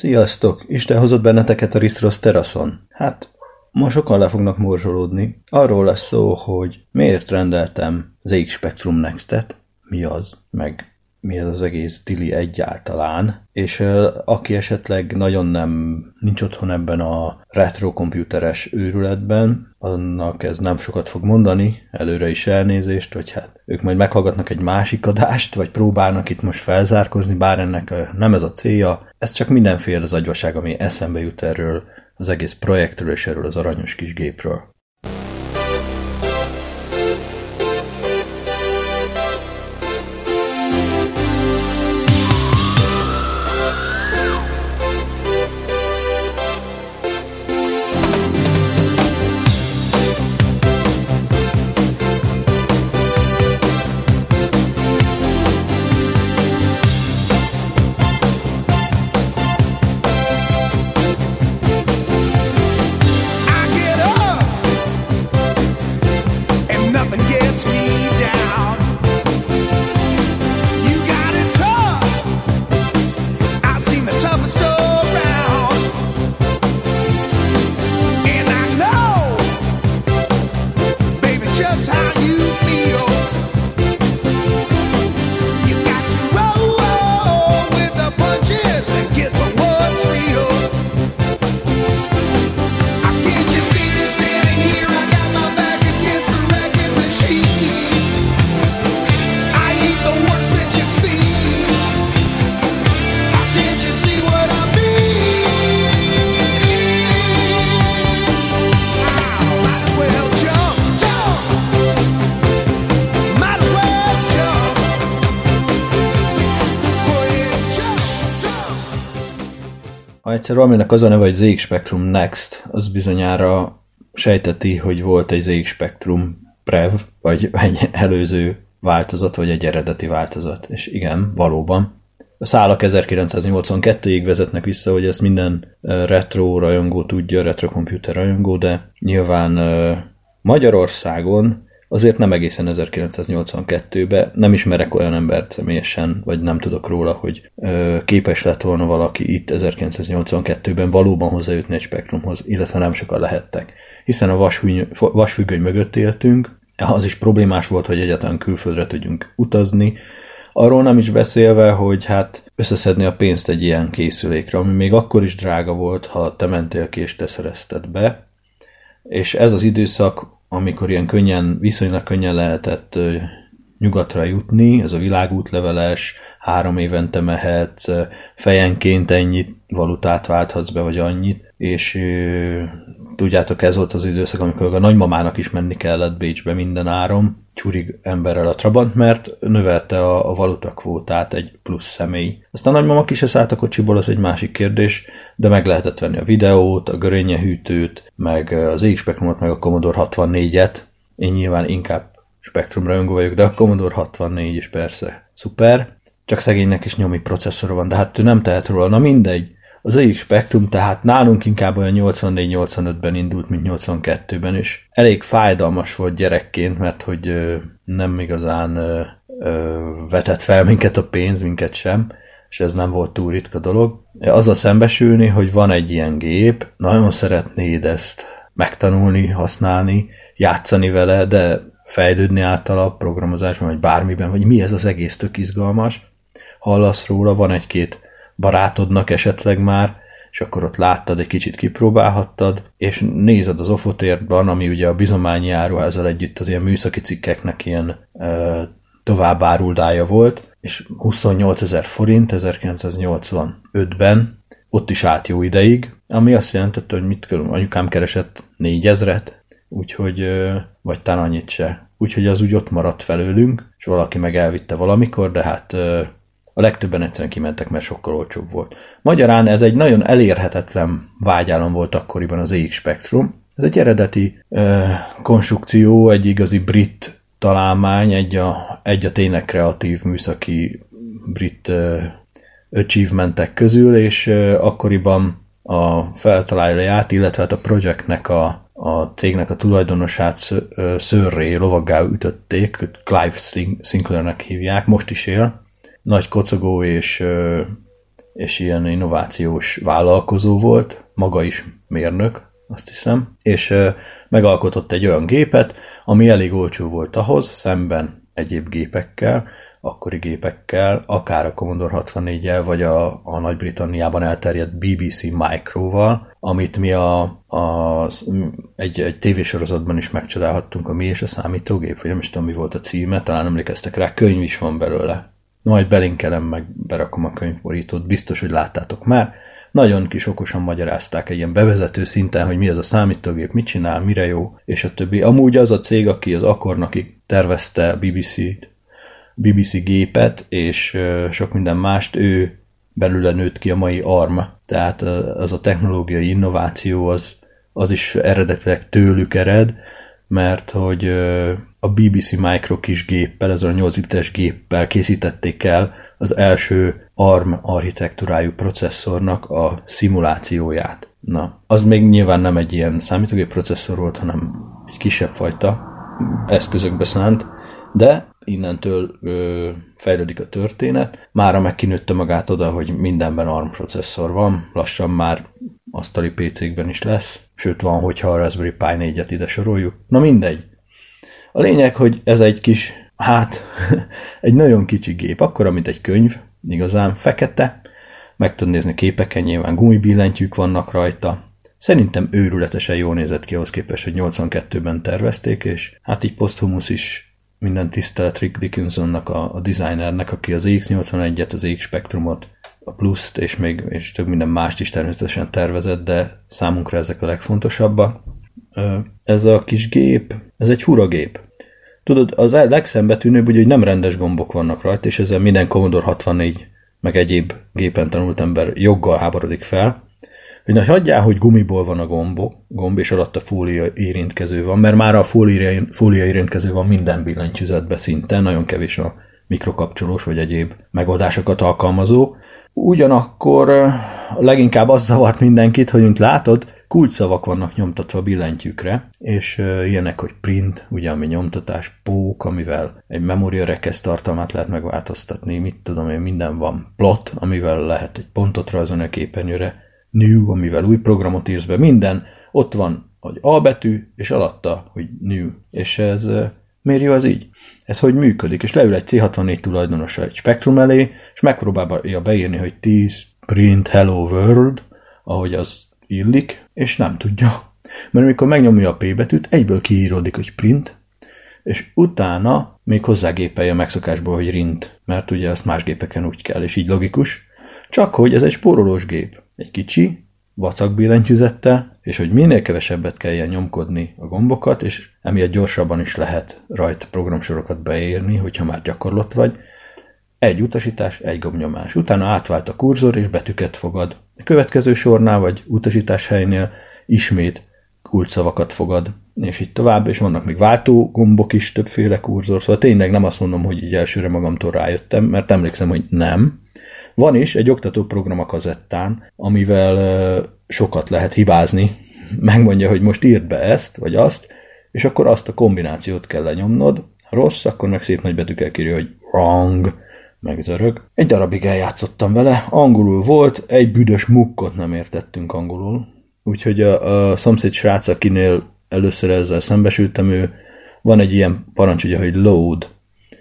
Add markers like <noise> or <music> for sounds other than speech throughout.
Sziasztok! Isten hozott benneteket a Ristros teraszon. Hát, ma sokan le fognak morzsolódni. Arról lesz szó, hogy miért rendeltem ZX Spectrum Next-et, mi az, meg mi ez az egész Tili egyáltalán, és aki esetleg nagyon nem nincs otthon ebben a retro komputeres őrületben, annak ez nem sokat fog mondani, előre is elnézést, vagy hát ők majd meghallgatnak egy másik adást, vagy próbálnak itt most felzárkozni, bár ennek nem ez a célja, ez csak mindenféle az agyvaság, ami eszembe jut erről az egész projektről és erről az aranyos kis gépről. Egyszer valaminek az a neve, hogy ZX Spectrum Next, az bizonyára sejteti, hogy volt egy ZX Spectrum Prev, vagy egy előző változat, vagy egy eredeti változat. És igen, valóban. A szálak 1982-ig vezetnek vissza, hogy ezt minden retro rajongó tudja, retro computer rajongó, de nyilván Magyarországon azért nem egészen 1982-be, nem ismerek olyan embert személyesen, vagy nem tudok róla, hogy ö, képes lett volna valaki itt 1982-ben valóban hozzájutni egy spektrumhoz, illetve nem sokan lehettek. Hiszen a vasfüggöny mögött éltünk, az is problémás volt, hogy egyáltalán külföldre tudjunk utazni, Arról nem is beszélve, hogy hát összeszedni a pénzt egy ilyen készülékre, ami még akkor is drága volt, ha te mentél ki és te szerezted be. És ez az időszak amikor ilyen könnyen, viszonylag könnyen lehetett nyugatra jutni, ez a világútleveles, három évente mehetsz, fejenként ennyit valutát válthatsz be, vagy annyit, és tudjátok, ez volt az időszak, amikor a nagymamának is menni kellett Bécsbe minden áron, csurig emberrel a Trabant, mert növelte a, a valutakvótát egy plusz személy. Aztán a nagymama kiseszállt a kocsiból, az egy másik kérdés, de meg lehetett venni a videót, a görényehűtőt, meg az EX Spectrumot, meg a Commodore 64-et. Én nyilván inkább Spectrum rajongó vagyok, de a Commodore 64 is persze szuper. Csak szegénynek is nyomi processzor van, de hát ő nem tehet róla. Na mindegy. Az EX Spectrum tehát nálunk inkább olyan 84-85-ben indult, mint 82-ben, és elég fájdalmas volt gyerekként, mert hogy nem igazán vetett fel minket a pénz, minket sem, és ez nem volt túl ritka dolog. Azzal szembesülni, hogy van egy ilyen gép, nagyon szeretnéd ezt megtanulni, használni, játszani vele, de fejlődni általa programozásban, vagy bármiben, hogy mi ez az egész tök izgalmas. Hallasz róla, van egy-két barátodnak esetleg már, és akkor ott láttad, egy kicsit kipróbálhattad, és nézed az Ofotérban, ami ugye a bizományi áruházzal együtt az ilyen műszaki cikkeknek ilyen ö, továbbáruldája volt, és 28 ezer forint 1985-ben ott is állt jó ideig, ami azt jelentette, hogy mit körül, anyukám keresett 4 ezret, úgyhogy, vagy talán annyit se. Úgyhogy az úgy ott maradt felőlünk, és valaki meg elvitte valamikor, de hát a legtöbben egyszerűen kimentek, mert sokkal olcsóbb volt. Magyarán ez egy nagyon elérhetetlen vágyálom volt akkoriban az EX Spectrum. Ez egy eredeti ö, konstrukció, egy igazi brit találmány, egy a, egy a tényleg kreatív műszaki brit achievementek közül, és akkoriban a feltalálóját, illetve hát a projektnek a, a cégnek a tulajdonosát szörré lovaggá ütötték, Clive Sinclairnek hívják, most is él, nagy kocogó és és ilyen innovációs vállalkozó volt, maga is mérnök, azt hiszem, és megalkotott egy olyan gépet, ami elég olcsó volt ahhoz, szemben egyéb gépekkel, akkori gépekkel, akár a Commodore 64-el, vagy a, a Nagy-Britanniában elterjedt BBC Micro-val, amit mi a, a, egy, egy tévésorozatban is megcsodálhattunk, a mi és a számítógép, vagy nem is tudom, mi volt a címe, talán emlékeztek rá, könyv is van belőle. Majd belinkelem, meg berakom a könyvborítót, biztos, hogy láttátok már. Nagyon kis okosan magyarázták egy ilyen bevezető szinten, hogy mi az a számítógép, mit csinál, mire jó, és a többi. Amúgy az a cég, aki az akkornakig tervezte a BBC-t, BBC gépet, és sok minden mást, ő belőle nőtt ki a mai ARM, tehát az a technológiai innováció az, az is eredetileg tőlük ered, mert hogy a BBC Micro kis géppel, ez a 8 bites géppel készítették el az első ARM architektúrájú processzornak a szimulációját. Na, az még nyilván nem egy ilyen számítógép processzor volt, hanem egy kisebb fajta eszközökbe szánt, de innentől ö, fejlődik a történet. Mára megkinőtte magát oda, hogy mindenben ARM processzor van, lassan már asztali PC-kben is lesz, sőt van, hogyha a Raspberry Pi 4-et ide soroljuk. Na mindegy. A lényeg, hogy ez egy kis, hát, <laughs> egy nagyon kicsi gép, akkor, mint egy könyv, igazán fekete, meg tud nézni képeken, nyilván gumibillentyűk vannak rajta, Szerintem őrületesen jól nézett ki ahhoz képest, hogy 82-ben tervezték, és hát így Posthumus is minden tisztelet Rick Dickinsonnak, a, a designernek, aki az X81-et, az X Spectrumot, a pluszt, és még és több minden mást is természetesen tervezett, de számunkra ezek a legfontosabbak. Ez a kis gép, ez egy fura gép. Tudod, az legszembetűnőbb, ugye, hogy nem rendes gombok vannak rajta, és ezzel minden Commodore 64 meg egyéb gépen tanult ember joggal háborodik fel, hogy na hagyjál, hogy gumiból van a gombo, gomb, és alatt a fólia érintkező van, mert már a fólia, fólia érintkező van minden billentyűzetbe szinte, nagyon kevés a mikrokapcsolós vagy egyéb megoldásokat alkalmazó. Ugyanakkor leginkább az zavart mindenkit, hogy mint látod, kulcsszavak vannak nyomtatva a billentyűkre, és ilyenek, hogy print, ugye ami nyomtatás, pók, amivel egy memória rekesz tartalmát lehet megváltoztatni, mit tudom én, minden van, plot, amivel lehet egy pontot rajzolni a képernyőre, new, amivel új programot írsz be, minden, ott van, hogy A betű, és alatta, hogy new. És ez miért jó az így? Ez hogy működik? És leül egy C64 tulajdonosa egy spektrum elé, és megpróbálja beírni, hogy 10 print hello world, ahogy az illik, és nem tudja. Mert amikor megnyomja a P betűt, egyből kiíródik, hogy print, és utána még hozzságépelje a megszokásból, hogy rint, mert ugye azt más gépeken úgy kell, és így logikus. Csak hogy ez egy spórolós gép egy kicsi, vacak billentyűzettel, és hogy minél kevesebbet kelljen nyomkodni a gombokat, és emiatt gyorsabban is lehet rajta programsorokat beírni, hogyha már gyakorlott vagy. Egy utasítás, egy gombnyomás. Utána átvált a kurzor, és betűket fogad. A következő sornál, vagy utasítás helynél ismét kulcsszavakat fogad, és így tovább, és vannak még váltó gombok is, többféle kurzor, szóval tényleg nem azt mondom, hogy így elsőre magamtól rájöttem, mert emlékszem, hogy nem, van is egy oktatóprogram a kazettán, amivel sokat lehet hibázni. <laughs> Megmondja, hogy most írd be ezt, vagy azt, és akkor azt a kombinációt kell lenyomnod. Ha rossz, akkor meg szép nagy betűkkel kírja, hogy wrong, meg zörög. Egy darabig eljátszottam vele, angolul volt, egy büdös mukkot nem értettünk angolul. Úgyhogy a, a szomszéd srác, akinél először ezzel szembesültem, ő van egy ilyen parancs, ugye, hogy load,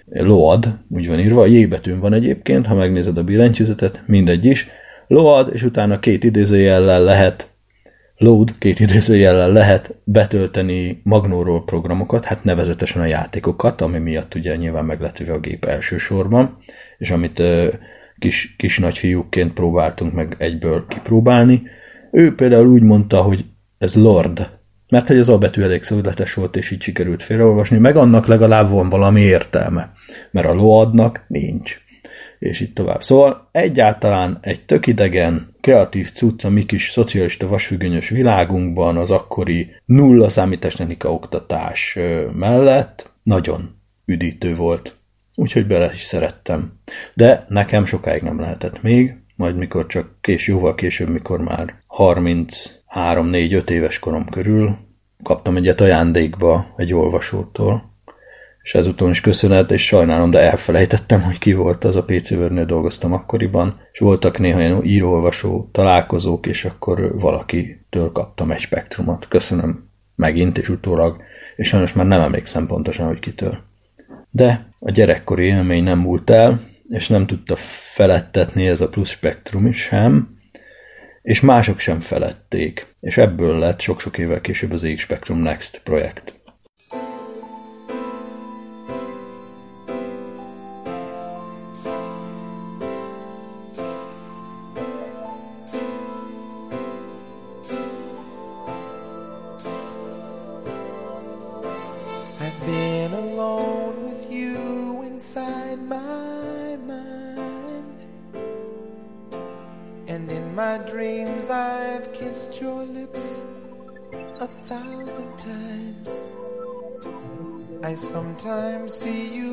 load, úgy van írva, a J betűn van egyébként, ha megnézed a billentyűzetet, mindegy is, load, és utána két idézőjellel lehet load, két idézőjellel lehet betölteni magnóról programokat, hát nevezetesen a játékokat, ami miatt ugye nyilván megletőve a gép elsősorban, és amit kis, kis nagyfiúkként próbáltunk meg egyből kipróbálni. Ő például úgy mondta, hogy ez Lord, mert hogy az A betű elég szögletes volt, és így sikerült félreolvasni, meg annak legalább van valami értelme, mert a loadnak nincs. És itt tovább. Szóval egyáltalán egy tök idegen, kreatív cucc a mi kis szocialista vasfüggönyös világunkban az akkori nulla számítástechnika oktatás mellett nagyon üdítő volt. Úgyhogy bele is szerettem. De nekem sokáig nem lehetett még, majd mikor csak kés, jóval később, mikor már 33-4-5 éves korom körül kaptam egyet ajándékba egy olvasótól, és ezúton is köszönet, és sajnálom, de elfelejtettem, hogy ki volt az a PC Word-nél dolgoztam akkoriban, és voltak néha ilyen írólvasó találkozók, és akkor valakitől kaptam egy spektrumot. Köszönöm megint, és utólag, és sajnos már nem emlékszem pontosan, hogy kitől. De a gyerekkori élmény nem múlt el, és nem tudta felettetni ez a plusz spektrum is sem, és mások sem felették, és ebből lett sok-sok évvel később az X Spectrum Next projekt. time see you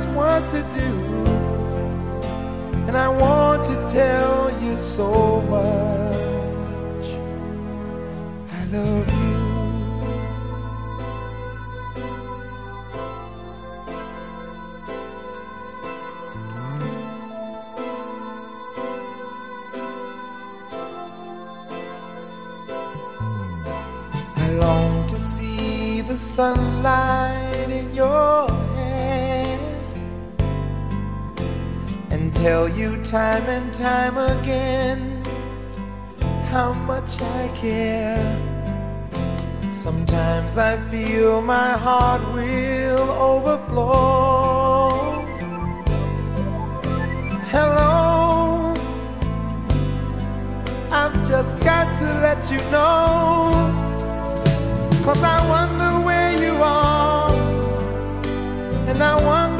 just what to do. And I want to tell you so much. I love you. I long to see the sunlight tell you time and time again how much I care. Sometimes I feel my heart will overflow. Hello, I've just got to let you know. Cause I wonder where you are, and I wonder.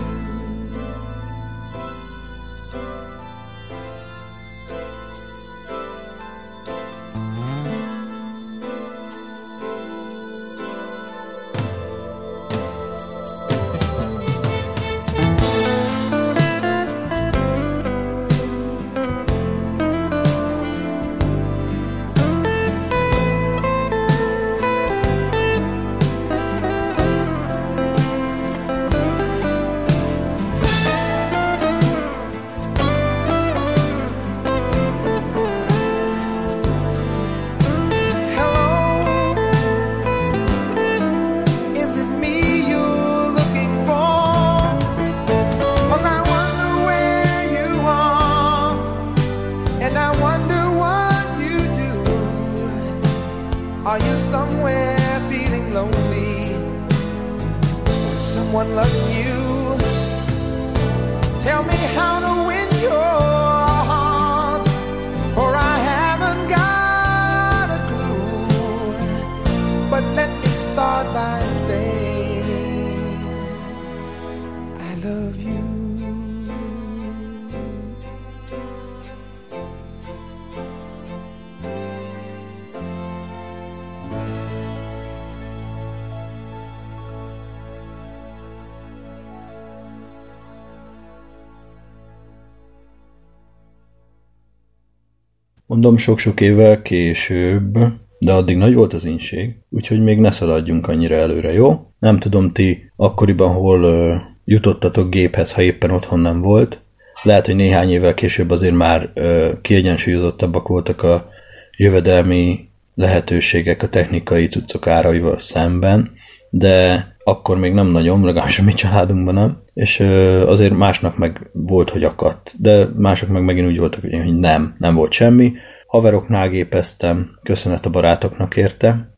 Mondom, sok-sok évvel később, de addig nagy volt az inség, úgyhogy még ne szaladjunk annyira előre, jó? Nem tudom, ti akkoriban hol ö, jutottatok géphez, ha éppen otthon nem volt. Lehet, hogy néhány évvel később azért már ö, kiegyensúlyozottabbak voltak a jövedelmi lehetőségek a technikai cuccok áraival szemben, de akkor még nem nagyon, legalábbis a mi családunkban nem, és azért másnak meg volt, hogy akadt, de mások meg megint úgy voltak, hogy nem, nem volt semmi. Haveroknál gépeztem, köszönet a barátoknak érte,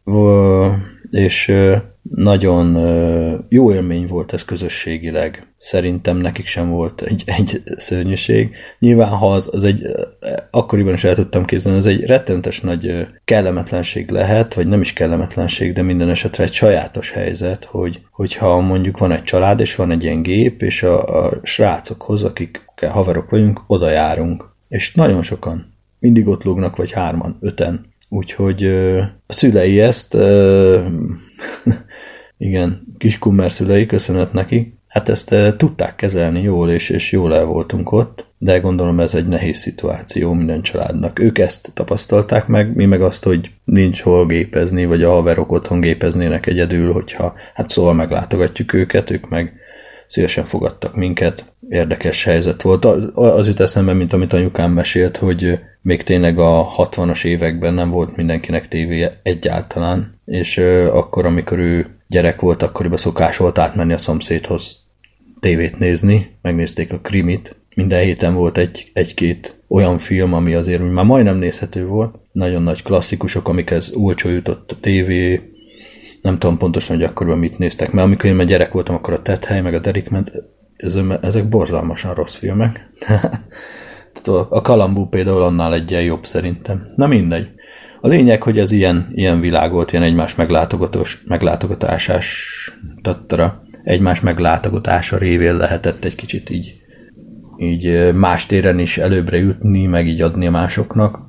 és nagyon jó élmény volt ez közösségileg. Szerintem nekik sem volt egy, egy szörnyűség. Nyilván, ha az, az egy, akkoriban is el tudtam képzelni, az egy rettentes nagy kellemetlenség lehet, vagy nem is kellemetlenség, de minden esetre egy sajátos helyzet, hogy, hogyha mondjuk van egy család, és van egy ilyen gép, és a, a srácokhoz, akik haverok vagyunk, oda járunk. És nagyon sokan. Mindig ott lógnak, vagy hárman, öten. Úgyhogy a szülei ezt <laughs> igen, kiskummer szülei, köszönet neki. Hát ezt e, tudták kezelni jól, és, és jól el voltunk ott, de gondolom ez egy nehéz szituáció minden családnak. Ők ezt tapasztalták meg, mi meg azt, hogy nincs hol gépezni, vagy a haverok otthon gépeznének egyedül, hogyha hát szóval meglátogatjuk őket, ők meg szívesen fogadtak minket. Érdekes helyzet volt. Az jut eszembe, mint amit anyukám mesélt, hogy még tényleg a 60-as években nem volt mindenkinek tévéje egyáltalán, és akkor, amikor ő gyerek volt, akkoriban szokás volt átmenni a szomszédhoz tévét nézni, megnézték a krimit, minden héten volt egy, egy-két olyan film, ami azért már majdnem nézhető volt, nagyon nagy klasszikusok, amikhez olcsó jutott a tévé, nem tudom pontosan, hogy akkoriban mit néztek, mert amikor én már gyerek voltam, akkor a Tethely, meg a Derikment, ezek borzalmasan rossz filmek. <laughs> a Kalambú például annál egyen jobb szerintem. Na mindegy. A lényeg, hogy ez ilyen, ilyen világ volt, ilyen egymás meglátogatós, meglátogatásás, tattara, egymás meglátogatása révén lehetett egy kicsit így, így más téren is előbbre jutni, meg így adni a másoknak.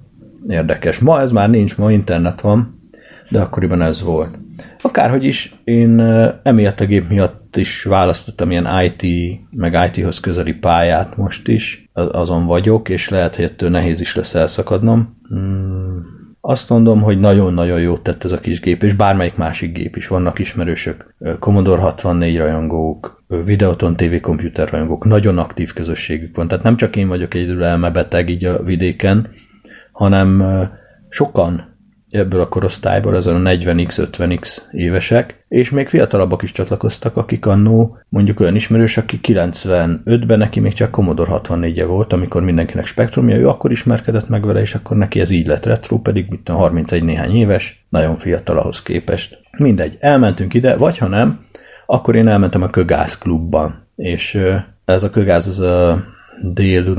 Érdekes. Ma ez már nincs, ma internet van, de akkoriban ez volt. Akárhogy is, én emiatt a gép miatt is választottam ilyen IT, meg IT-hoz közeli pályát most is, azon vagyok, és lehet, hogy ettől nehéz is lesz elszakadnom. Hmm azt mondom, hogy nagyon-nagyon jót tett ez a kis gép, és bármelyik másik gép is. Vannak ismerősök, Commodore 64 rajongók, Videoton TV komputer rajongók, nagyon aktív közösségük van. Tehát nem csak én vagyok egyedül elmebeteg így a vidéken, hanem sokan ebből a korosztályból, ezen a 40x, 50x évesek, és még fiatalabbak is csatlakoztak, akik annó mondjuk olyan ismerős, aki 95-ben neki még csak Commodore 64 -e volt, amikor mindenkinek spektrumja, ő akkor ismerkedett meg vele, és akkor neki ez így lett retro, pedig mit 31 néhány éves, nagyon fiatal ahhoz képest. Mindegy, elmentünk ide, vagy ha nem, akkor én elmentem a Kögász klubban, és ez a Kögáz az a dél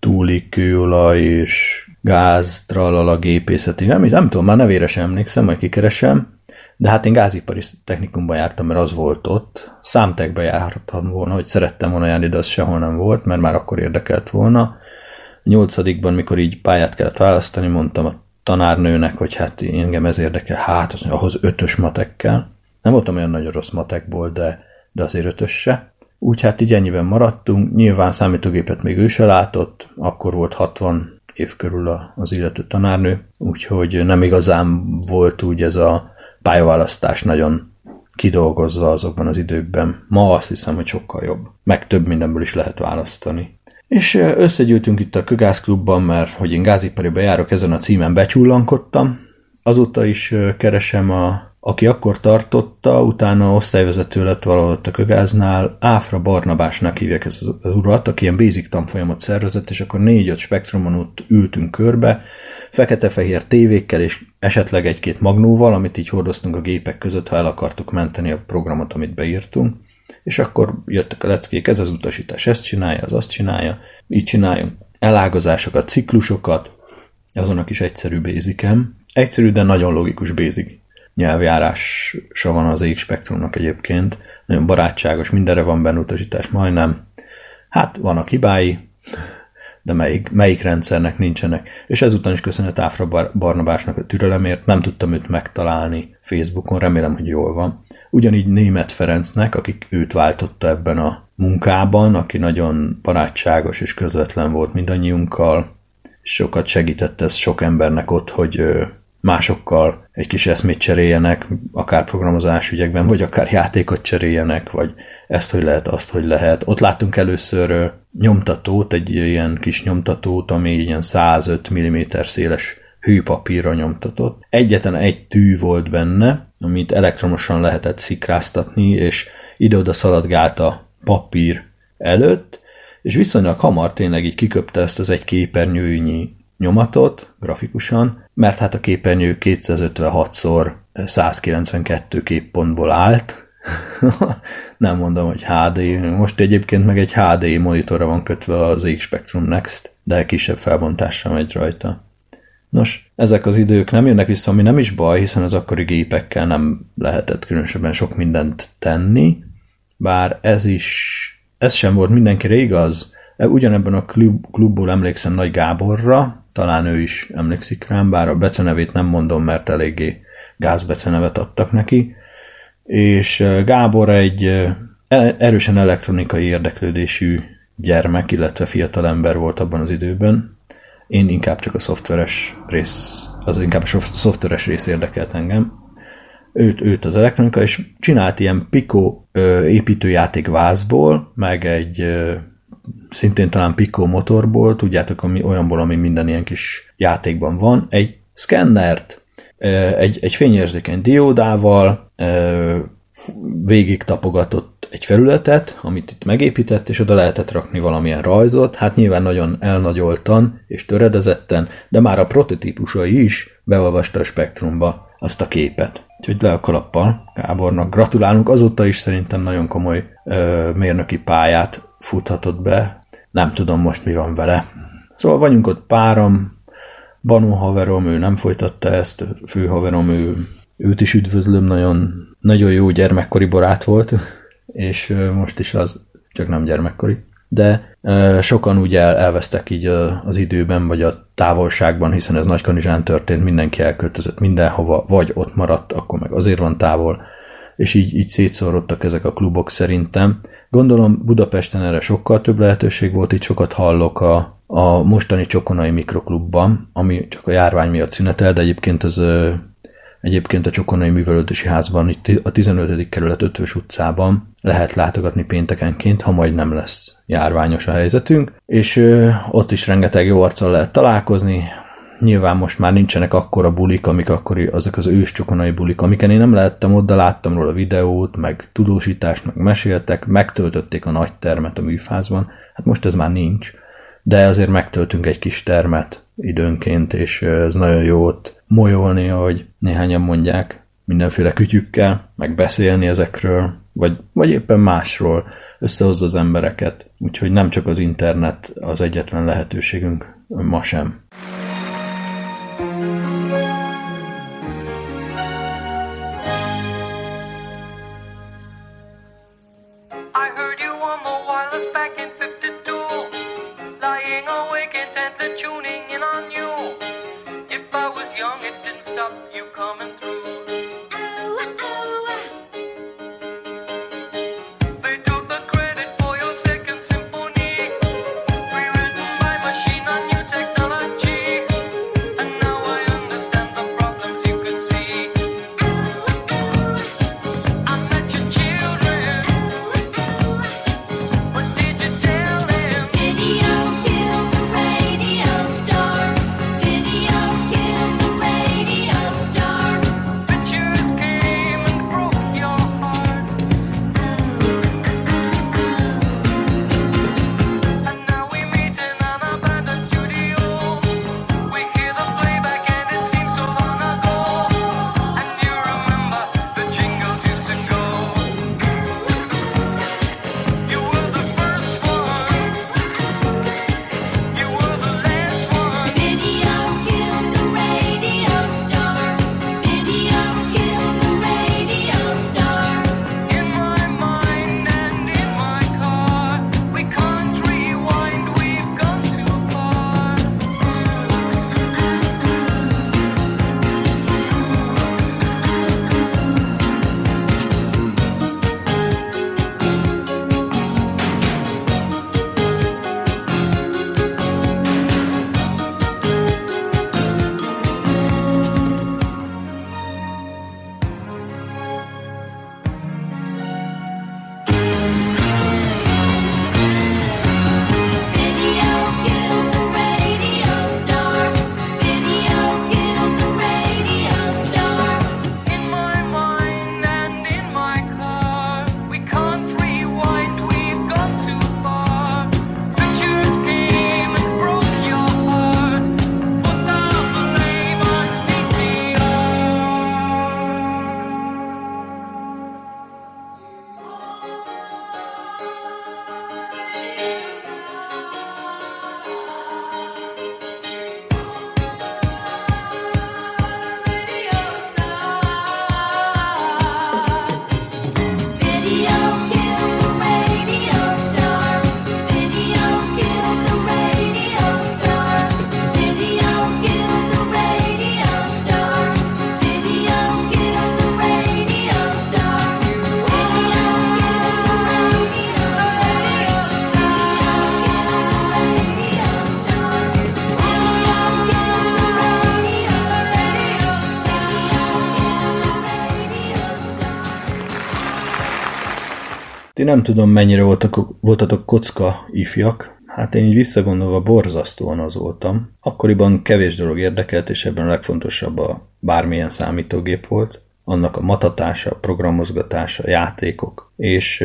túli kőolaj és gáz, tralala, gépészeti, nem, nem tudom, már nevére sem emlékszem, majd kikeresem, de hát én gázipari technikumban jártam, mert az volt ott. Számtekbe jártam volna, hogy szerettem volna járni, de az sehol nem volt, mert már akkor érdekelt volna. A nyolcadikban, mikor így pályát kellett választani, mondtam a tanárnőnek, hogy hát engem ez érdekel, hát az, ahhoz ötös matekkel. Nem voltam olyan nagyon rossz matekból, de, de azért ötös se. Úgy hát így ennyiben maradtunk. Nyilván számítógépet még ő se látott, akkor volt 60 év körül az illető tanárnő, úgyhogy nem igazán volt úgy ez a pályaválasztás nagyon kidolgozva azokban az időkben. Ma azt hiszem, hogy sokkal jobb. Meg több mindenből is lehet választani. És összegyűltünk itt a Kögász klubban, mert hogy én gázipariba járok, ezen a címen becsullankodtam. Azóta is keresem a aki akkor tartotta, utána osztályvezető lett valahol a Kögáznál, Áfra Barnabásnak hívják ez az urat, aki ilyen basic tanfolyamot szervezett, és akkor négy-öt spektrumon ott ültünk körbe, fekete-fehér tévékkel és esetleg egy-két magnóval, amit így hordoztunk a gépek között, ha el akartuk menteni a programot, amit beírtunk, és akkor jöttek a leckék, ez az utasítás, ezt csinálja, az azt csinálja, így csináljunk elágazásokat, ciklusokat, azonnak is egyszerű bézikem. Egyszerű, de nagyon logikus basic nyelvjárása van az ég spektrumnak egyébként. Nagyon barátságos, mindenre van benne utasítás, majdnem. Hát vannak hibái, de melyik, melyik rendszernek nincsenek. És ezután is köszönet Áfra Barnabásnak a türelemért, nem tudtam őt megtalálni Facebookon, remélem, hogy jól van. Ugyanígy Német Ferencnek, akik őt váltotta ebben a munkában, aki nagyon barátságos és közvetlen volt mindannyiunkkal, sokat segített ez sok embernek ott, hogy másokkal egy kis eszmét cseréljenek, akár programozás ügyekben, vagy akár játékot cseréljenek, vagy ezt, hogy lehet, azt, hogy lehet. Ott láttunk először nyomtatót, egy ilyen kis nyomtatót, ami ilyen 105 mm széles hőpapírra nyomtatott. Egyetlen egy tű volt benne, amit elektromosan lehetett szikráztatni, és ide-oda szaladgált a papír előtt, és viszonylag hamar tényleg így kiköpte ezt az egy képernyőnyi nyomatot grafikusan, mert hát a képernyő 256-szor 192 képpontból állt, <laughs> nem mondom, hogy HD, most egyébként meg egy HD monitorra van kötve az X Spectrum Next, de kisebb felbontással megy rajta. Nos, ezek az idők nem jönnek vissza, ami nem is baj, hiszen az akkori gépekkel nem lehetett különösebben sok mindent tenni, bár ez is, ez sem volt mindenkire igaz. Ugyanebben a klub, klubból emlékszem Nagy Gáborra, talán ő is emlékszik rám, bár a becenevét nem mondom, mert eléggé gázbecenevet adtak neki, és Gábor egy e, erősen elektronikai érdeklődésű gyermek, illetve fiatal ember volt abban az időben. Én inkább csak a szoftveres rész, az inkább a szoftveres rész érdekelt engem. Őt, őt az elektronika, és csinált ilyen Pico építőjáték vázból, meg egy szintén talán Pico motorból, tudjátok, ami, olyanból, ami minden ilyen kis játékban van, egy szkennert, egy, egy fényérzékeny diódával végig tapogatott egy felületet, amit itt megépített, és oda lehetett rakni valamilyen rajzot, hát nyilván nagyon elnagyoltan és töredezetten, de már a prototípusai is beolvasta a spektrumba azt a képet. Úgyhogy le a kalappal Gábornak gratulálunk, azóta is szerintem nagyon komoly ö, mérnöki pályát futhatott be, nem tudom most mi van vele. Szóval vagyunk ott páram, Banó haverom, ő nem folytatta ezt, fő haverom, ő, őt is üdvözlöm, nagyon, nagyon jó gyermekkori barát volt, és most is az, csak nem gyermekkori. De sokan úgy el, elvesztek így az időben, vagy a távolságban, hiszen ez Nagykanizsán történt, mindenki elköltözött mindenhova, vagy ott maradt, akkor meg azért van távol, és így, így szétszorodtak ezek a klubok szerintem. Gondolom Budapesten erre sokkal több lehetőség volt, itt sokat hallok a, a mostani Csokonai Mikroklubban, ami csak a járvány miatt szünetel, de egyébként az Egyébként a Csokonai Művelődési Házban, itt a 15. kerület 5 utcában lehet látogatni péntekenként, ha majd nem lesz járványos a helyzetünk, és ott is rengeteg jó arccal lehet találkozni, nyilván most már nincsenek akkora bulik, amik akkori, azok az ős csokonai bulik, amiken én nem lehettem oda, láttam róla videót, meg tudósítást, meg meséltek, megtöltötték a nagy termet a műfázban, hát most ez már nincs de azért megtöltünk egy kis termet időnként, és ez nagyon jó ott molyolni, ahogy néhányan mondják, mindenféle kütyükkel, meg beszélni ezekről, vagy, vagy éppen másról összehozza az embereket. Úgyhogy nem csak az internet az egyetlen lehetőségünk, ma sem. staying awake and sent the tuning in on you. If I was young, it didn't stop you coming through. Nem tudom, mennyire voltak, voltatok kocka ifjak, Hát én így visszagondolva borzasztóan az voltam. Akkoriban kevés dolog érdekelt, és ebben a legfontosabb a bármilyen számítógép volt. Annak a matatása, a programozgatása, a játékok. És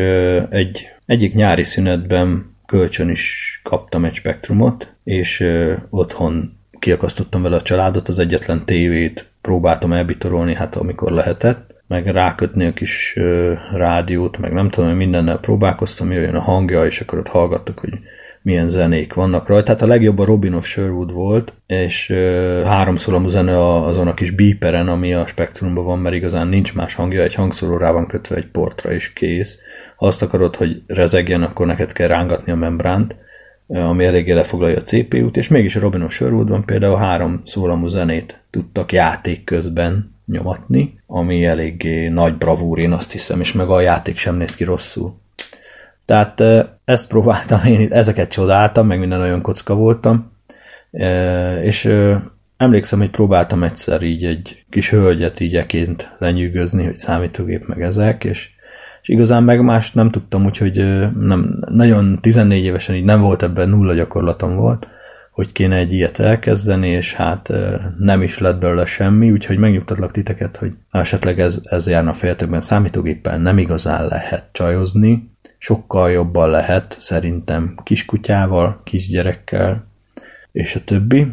egy, egyik nyári szünetben kölcsön is kaptam egy spektrumot, és otthon kiakasztottam vele a családot, az egyetlen tévét próbáltam elbitorolni, hát amikor lehetett, meg rákötni a kis ö, rádiót, meg nem tudom, mindennel próbálkoztam, jöjjön a hangja, és akkor ott hallgattuk, hogy milyen zenék vannak rajta. Tehát a legjobb a Robin of Sherwood volt, és ö, háromszólamú zene azon a kis beeperen, ami a spektrumban van, mert igazán nincs más hangja, egy hangszóró rá van kötve egy portra, és kész. Ha azt akarod, hogy rezegjen, akkor neked kell rángatni a membránt, ami eléggé lefoglalja a CPU-t, és mégis a Robin of Sherwoodban például három szólamú zenét tudtak játék közben nyomatni, ami eléggé nagy bravúr, én azt hiszem, és meg a játék sem néz ki rosszul. Tehát ezt próbáltam én, ezeket csodáltam, meg minden nagyon kocka voltam, és emlékszem, hogy próbáltam egyszer így egy kis hölgyet így eként lenyűgözni, hogy számítógép meg ezek, és, és igazán meg más nem tudtam, úgyhogy nem, nagyon 14 évesen így nem volt ebben nulla gyakorlatom volt, hogy kéne egy ilyet elkezdeni, és hát nem is lett belőle semmi, úgyhogy megnyugtatlak titeket, hogy esetleg ez, ez járna a fejetekben számítógéppel nem igazán lehet csajozni, sokkal jobban lehet szerintem kiskutyával, kisgyerekkel, és a többi,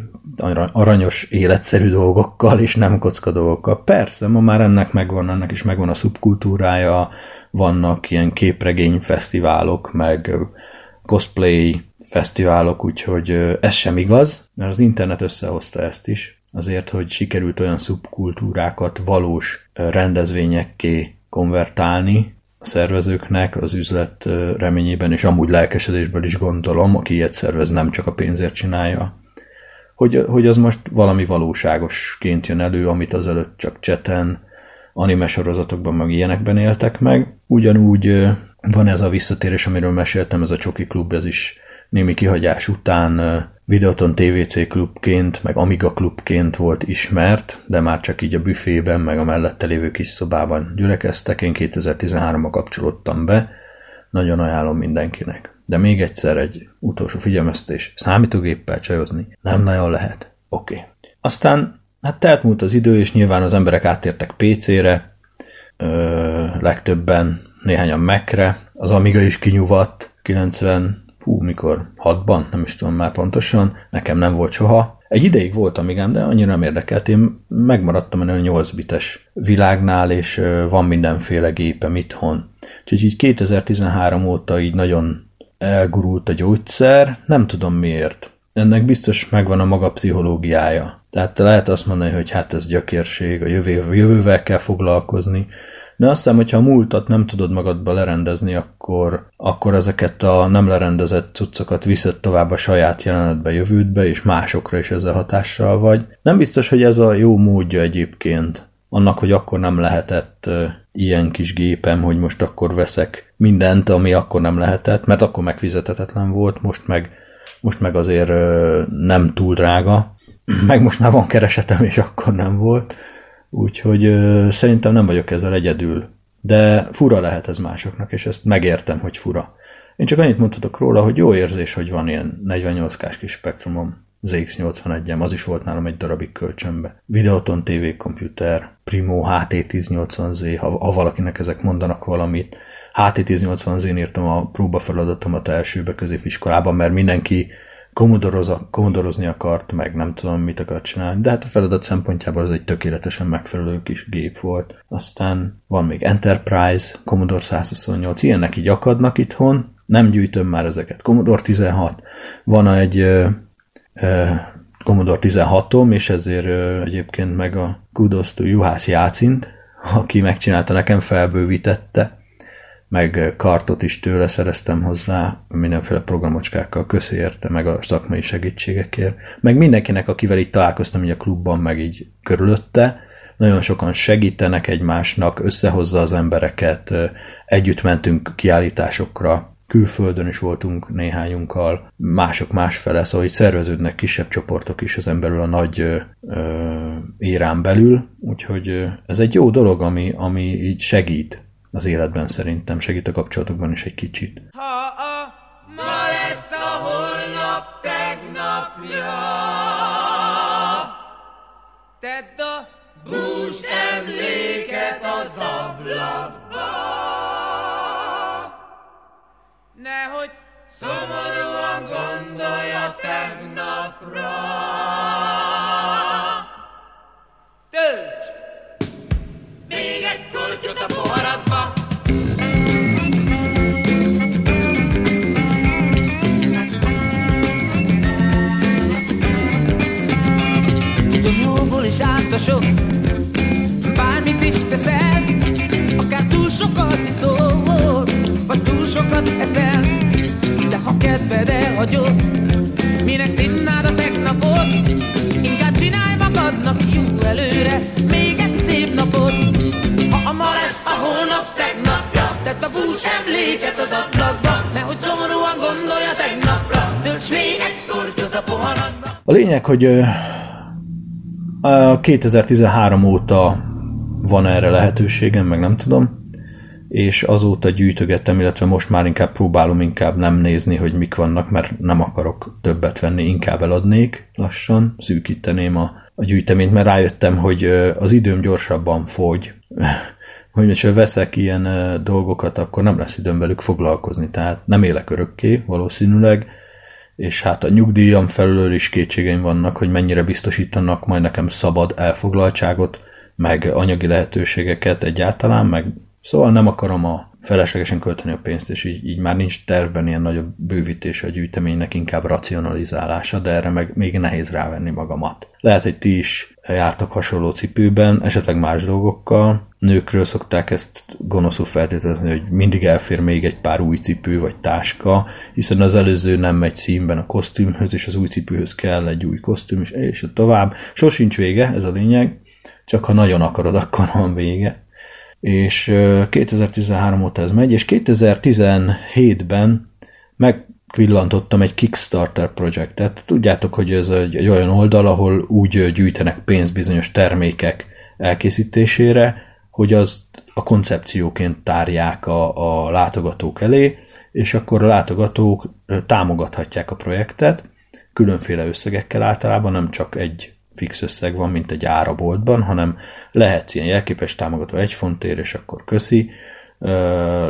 aranyos, életszerű dolgokkal, és nem kocka dolgokkal. Persze, ma már ennek megvan, ennek is megvan a szubkultúrája, vannak ilyen képregény fesztiválok, meg cosplay fesztiválok, úgyhogy ez sem igaz, mert az internet összehozta ezt is, azért, hogy sikerült olyan szubkultúrákat valós rendezvényekké konvertálni, szervezőknek az üzlet reményében, és amúgy lelkesedésből is gondolom, aki ilyet szervez, nem csak a pénzért csinálja, hogy, hogy az most valami valóságosként jön elő, amit azelőtt csak cseten, anime sorozatokban, meg ilyenekben éltek meg. Ugyanúgy van ez a visszatérés, amiről meséltem, ez a Csoki Klub, ez is némi kihagyás után Videoton TVC klubként, meg Amiga klubként volt ismert, de már csak így a büfében, meg a mellette lévő kis szobában gyülekeztek. Én 2013-ban kapcsolódtam be, nagyon ajánlom mindenkinek. De még egyszer egy utolsó figyelmeztés, számítógéppel csajozni nem nagyon lehet. Oké. Okay. Aztán hát telt múlt az idő, és nyilván az emberek áttértek PC-re, ö, legtöbben néhányan Mac-re, az Amiga is kinyuvadt, 90 hú, mikor, hatban, nem is tudom már pontosan, nekem nem volt soha. Egy ideig volt amigám, de annyira nem érdekelt. Én megmaradtam a 8 bites világnál, és van mindenféle gépem itthon. Úgyhogy így 2013 óta így nagyon elgurult a gyógyszer, nem tudom miért. Ennek biztos megvan a maga pszichológiája. Tehát lehet azt mondani, hogy hát ez gyökérség, a jövő, jövővel kell foglalkozni, de azt hiszem, hogyha a múltat nem tudod magadba lerendezni, akkor, akkor ezeket a nem lerendezett cuccokat viszed tovább a saját jelenetbe, jövődbe, és másokra is ezzel hatással vagy. Nem biztos, hogy ez a jó módja egyébként annak, hogy akkor nem lehetett ilyen kis gépem, hogy most akkor veszek mindent, ami akkor nem lehetett, mert akkor megfizethetetlen volt, most meg, most meg azért nem túl drága, <clears throat> meg most már van keresetem, és akkor nem volt. Úgyhogy szerintem nem vagyok ezzel egyedül. De fura lehet ez másoknak, és ezt megértem, hogy fura. Én csak annyit mondhatok róla, hogy jó érzés, hogy van ilyen 48K-s kis spektrumom, ZX81-em, az is volt nálam egy darabig kölcsönbe. Videoton TV komputer, Primo HT1080Z, ha, ha valakinek ezek mondanak valamit. HT1080Z-n írtam a próbafeladatomat elsőbe középiskolában, mert mindenki komodorozni akart, meg nem tudom mit akart csinálni, de hát a feladat szempontjából az egy tökéletesen megfelelő kis gép volt. Aztán van még Enterprise, Commodore 128, ilyenek így akadnak itthon, nem gyűjtöm már ezeket. Commodore 16, van egy ö, ö, Commodore 16-om, és ezért ö, egyébként meg a kudos to Juhász Jácint, aki megcsinálta nekem, felbővítette, meg kartot is tőle szereztem hozzá, mindenféle programocskákkal, köszi érte, meg a szakmai segítségekért, meg mindenkinek, akivel itt találkoztam így a klubban, meg így körülötte, nagyon sokan segítenek egymásnak, összehozza az embereket, együtt mentünk kiállításokra, külföldön is voltunk néhányunkkal, mások másfele, szóval így szerveződnek kisebb csoportok is ezen belül a nagy ö, érán belül, úgyhogy ez egy jó dolog, ami, ami így segít az életben szerintem, segít a kapcsolatokban is egy kicsit. Ha a ma lesz a holnap tegnapja, tedd a bús emléket az ablakba. Nehogy szomorúan gondolja tegnapra. Tölts is állt a sok Bármit is teszel Akár túl sokat iszol Vagy túl sokat eszel De ha kedved elhagyod Minek színnád a tegnapot Inkább csinálj magadnak jó előre Még egy szép napot. Ha a ma lesz a holnap tegnapja Tedd a bús emléket az ablakba Nehogy szomorúan gondolja tegnapra. Tölts még egy kortyot a poharadba. A lényeg, hogy 2013 óta van erre lehetőségem, meg nem tudom, és azóta gyűjtögettem, illetve most már inkább próbálom inkább nem nézni, hogy mik vannak, mert nem akarok többet venni, inkább eladnék lassan, szűkíteném a, a gyűjteményt, mert rájöttem, hogy az időm gyorsabban fogy, <laughs> hogy ha veszek ilyen dolgokat, akkor nem lesz időm velük foglalkozni, tehát nem élek örökké valószínűleg, és hát a nyugdíjam felől is kétségeim vannak, hogy mennyire biztosítanak majd nekem szabad elfoglaltságot, meg anyagi lehetőségeket egyáltalán, meg szóval nem akarom a feleslegesen költeni a pénzt, és így, így már nincs tervben ilyen nagyobb bővítés a gyűjteménynek, inkább racionalizálása, de erre meg még nehéz rávenni magamat. Lehet, hogy ti is jártak hasonló cipőben, esetleg más dolgokkal. Nőkről szokták ezt gonoszul feltételezni, hogy mindig elfér még egy pár új cipő vagy táska, hiszen az előző nem megy színben a kosztümhöz, és az új cipőhöz kell egy új kosztüm, és, és tovább. Sosincs vége, ez a lényeg, csak ha nagyon akarod, akkor van vége és 2013 óta ez megy, és 2017-ben megvillantottam egy Kickstarter projektet. Tudjátok, hogy ez egy, egy olyan oldal, ahol úgy gyűjtenek pénzt bizonyos termékek elkészítésére, hogy az a koncepcióként tárják a, a látogatók elé, és akkor a látogatók támogathatják a projektet, különféle összegekkel általában, nem csak egy fix összeg van, mint egy áraboltban, hanem lehetsz ilyen jelképes támogató egy fontért, és akkor köszi,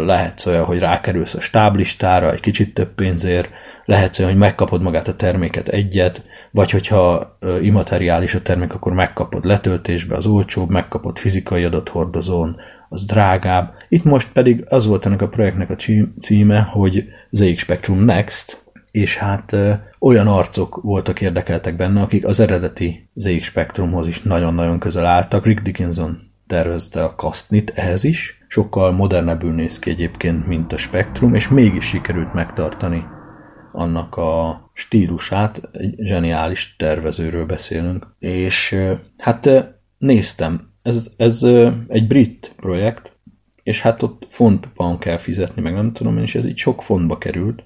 lehetsz olyan, hogy rákerülsz a stáblistára egy kicsit több pénzért, lehetsz olyan, hogy megkapod magát a terméket egyet, vagy hogyha immateriális a termék, akkor megkapod letöltésbe az olcsóbb, megkapod fizikai adathordozón, az drágább. Itt most pedig az volt ennek a projektnek a címe, hogy ZX Spectrum Next, és hát olyan arcok voltak érdekeltek benne, akik az eredeti ZX Spectrumhoz is nagyon-nagyon közel álltak. Rick Dickinson tervezte a Kastnit ehhez is, sokkal modernebbül néz ki egyébként, mint a Spectrum, és mégis sikerült megtartani annak a stílusát, egy zseniális tervezőről beszélünk. És hát néztem, ez, ez egy brit projekt, és hát ott fontban kell fizetni, meg nem tudom én, és ez így sok fontba került,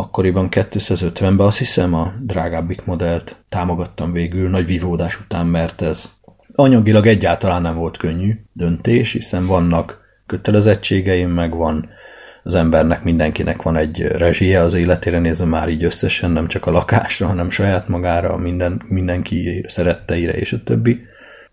akkoriban 250-ben azt hiszem a drágábbik modellt támogattam végül nagy vívódás után, mert ez anyagilag egyáltalán nem volt könnyű döntés, hiszen vannak kötelezettségeim, meg van az embernek, mindenkinek van egy rezsie az életére nézve már így összesen, nem csak a lakásra, hanem saját magára, minden, mindenki szeretteire és a többi.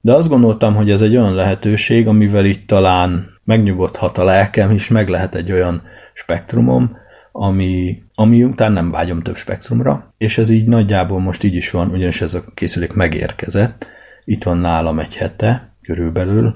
De azt gondoltam, hogy ez egy olyan lehetőség, amivel itt talán megnyugodhat a lelkem, és meg lehet egy olyan spektrumom, ami, ami után nem vágyom több spektrumra, és ez így nagyjából most így is van, ugyanis ez a készülék megérkezett. Itt van nálam egy hete, körülbelül.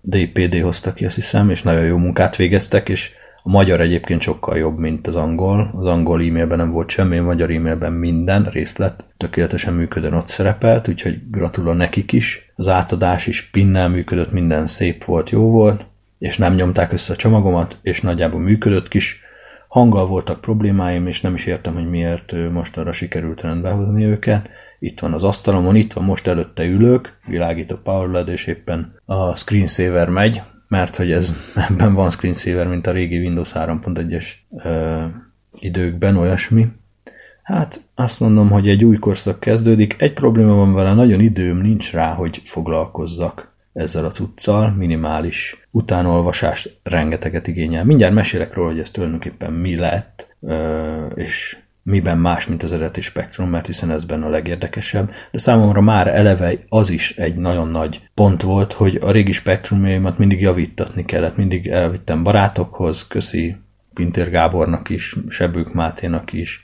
DPD hozta ki, azt hiszem, és nagyon jó munkát végeztek, és a magyar egyébként sokkal jobb, mint az angol. Az angol e-mailben nem volt semmi, a magyar e-mailben minden részlet tökéletesen működön, ott szerepelt, úgyhogy gratulál nekik is. Az átadás is pinnel működött, minden szép volt, jó volt, és nem nyomták össze a csomagomat, és nagyjából működött kis Hanggal voltak problémáim, és nem is értem, hogy miért most arra sikerült rendbehozni őket. Itt van az asztalomon, itt van most előtte ülök, világít a power és éppen a screensaver megy, mert hogy ez <laughs> ebben van screensaver, mint a régi Windows 3.1-es időkben, olyasmi. Hát azt mondom, hogy egy új korszak kezdődik. Egy probléma van vele, nagyon időm nincs rá, hogy foglalkozzak ezzel a cuccal, minimális utánolvasást rengeteget igényel. Mindjárt mesélek róla, hogy ez tulajdonképpen mi lett, és miben más, mint az eredeti spektrum, mert hiszen ez benne a legérdekesebb, de számomra már eleve az is egy nagyon nagy pont volt, hogy a régi spektrumjaimat mindig javítatni kellett, mindig elvittem barátokhoz, köszi Pintér Gábornak is, Sebők Máténak is,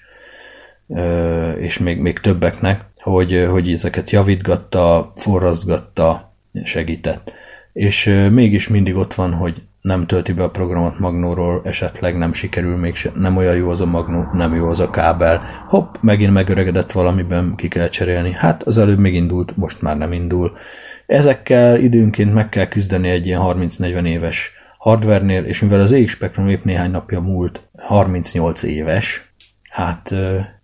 és még, még többeknek, hogy, hogy ezeket javítgatta, forrazgatta, segített. És mégis mindig ott van, hogy nem tölti be a programot Magnóról, esetleg nem sikerül, még nem olyan jó az a Magnó, nem jó az a kábel. Hopp, megint megöregedett valamiben, ki kell cserélni. Hát az előbb még indult, most már nem indul. Ezekkel időnként meg kell küzdeni egy ilyen 30-40 éves hardvernél, és mivel az EX Spectrum épp néhány napja múlt 38 éves, hát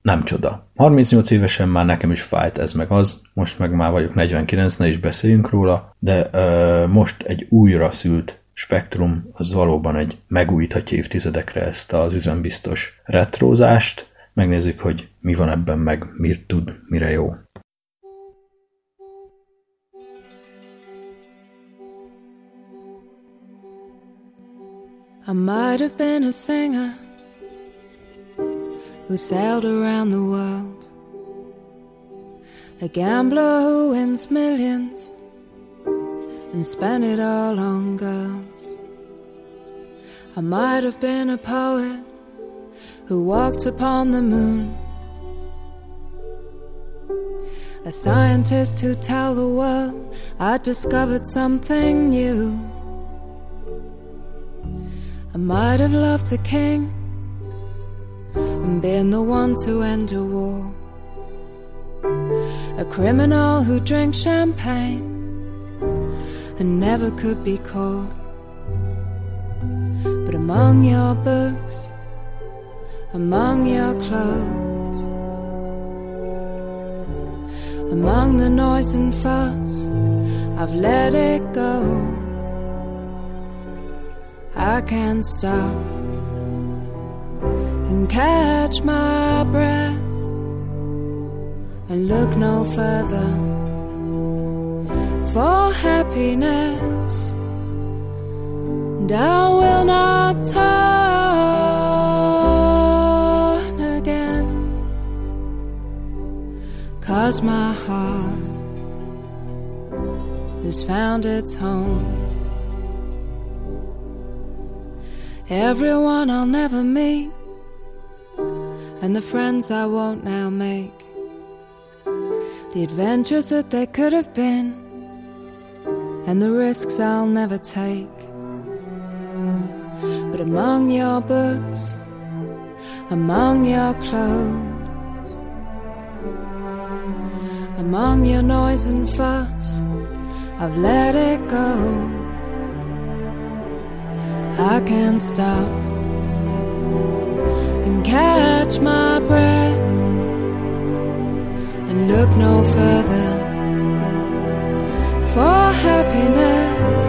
nem csoda. 38 évesen már nekem is fájt ez meg az, most meg már vagyok 49, ne is beszéljünk róla, de ö, most egy újra szült spektrum az valóban egy megújíthatja évtizedekre ezt az üzembiztos retrózást. Megnézzük, hogy mi van ebben meg, mit tud, mire jó. I might have been a singer who sailed around the world, a gambler who wins millions and spent it all on girls. I might have been a poet who walked upon the moon. A scientist who tell the world I discovered something new. I might have loved a king and been the one to end a war. A criminal who drinks champagne and never could be caught. But among your books, among your clothes, among the noise and fuss, I've let it go. I can't stop and catch my breath and look no further for happiness, and I will not turn again. Cause my heart has found its home. Everyone I'll never meet, and the friends I won't now make. The adventures that there could have been and the risks I'll never take. But among your books, among your clothes, among your noise and fuss, I've let it go. I can't stop and catch my breath and look no further for happiness,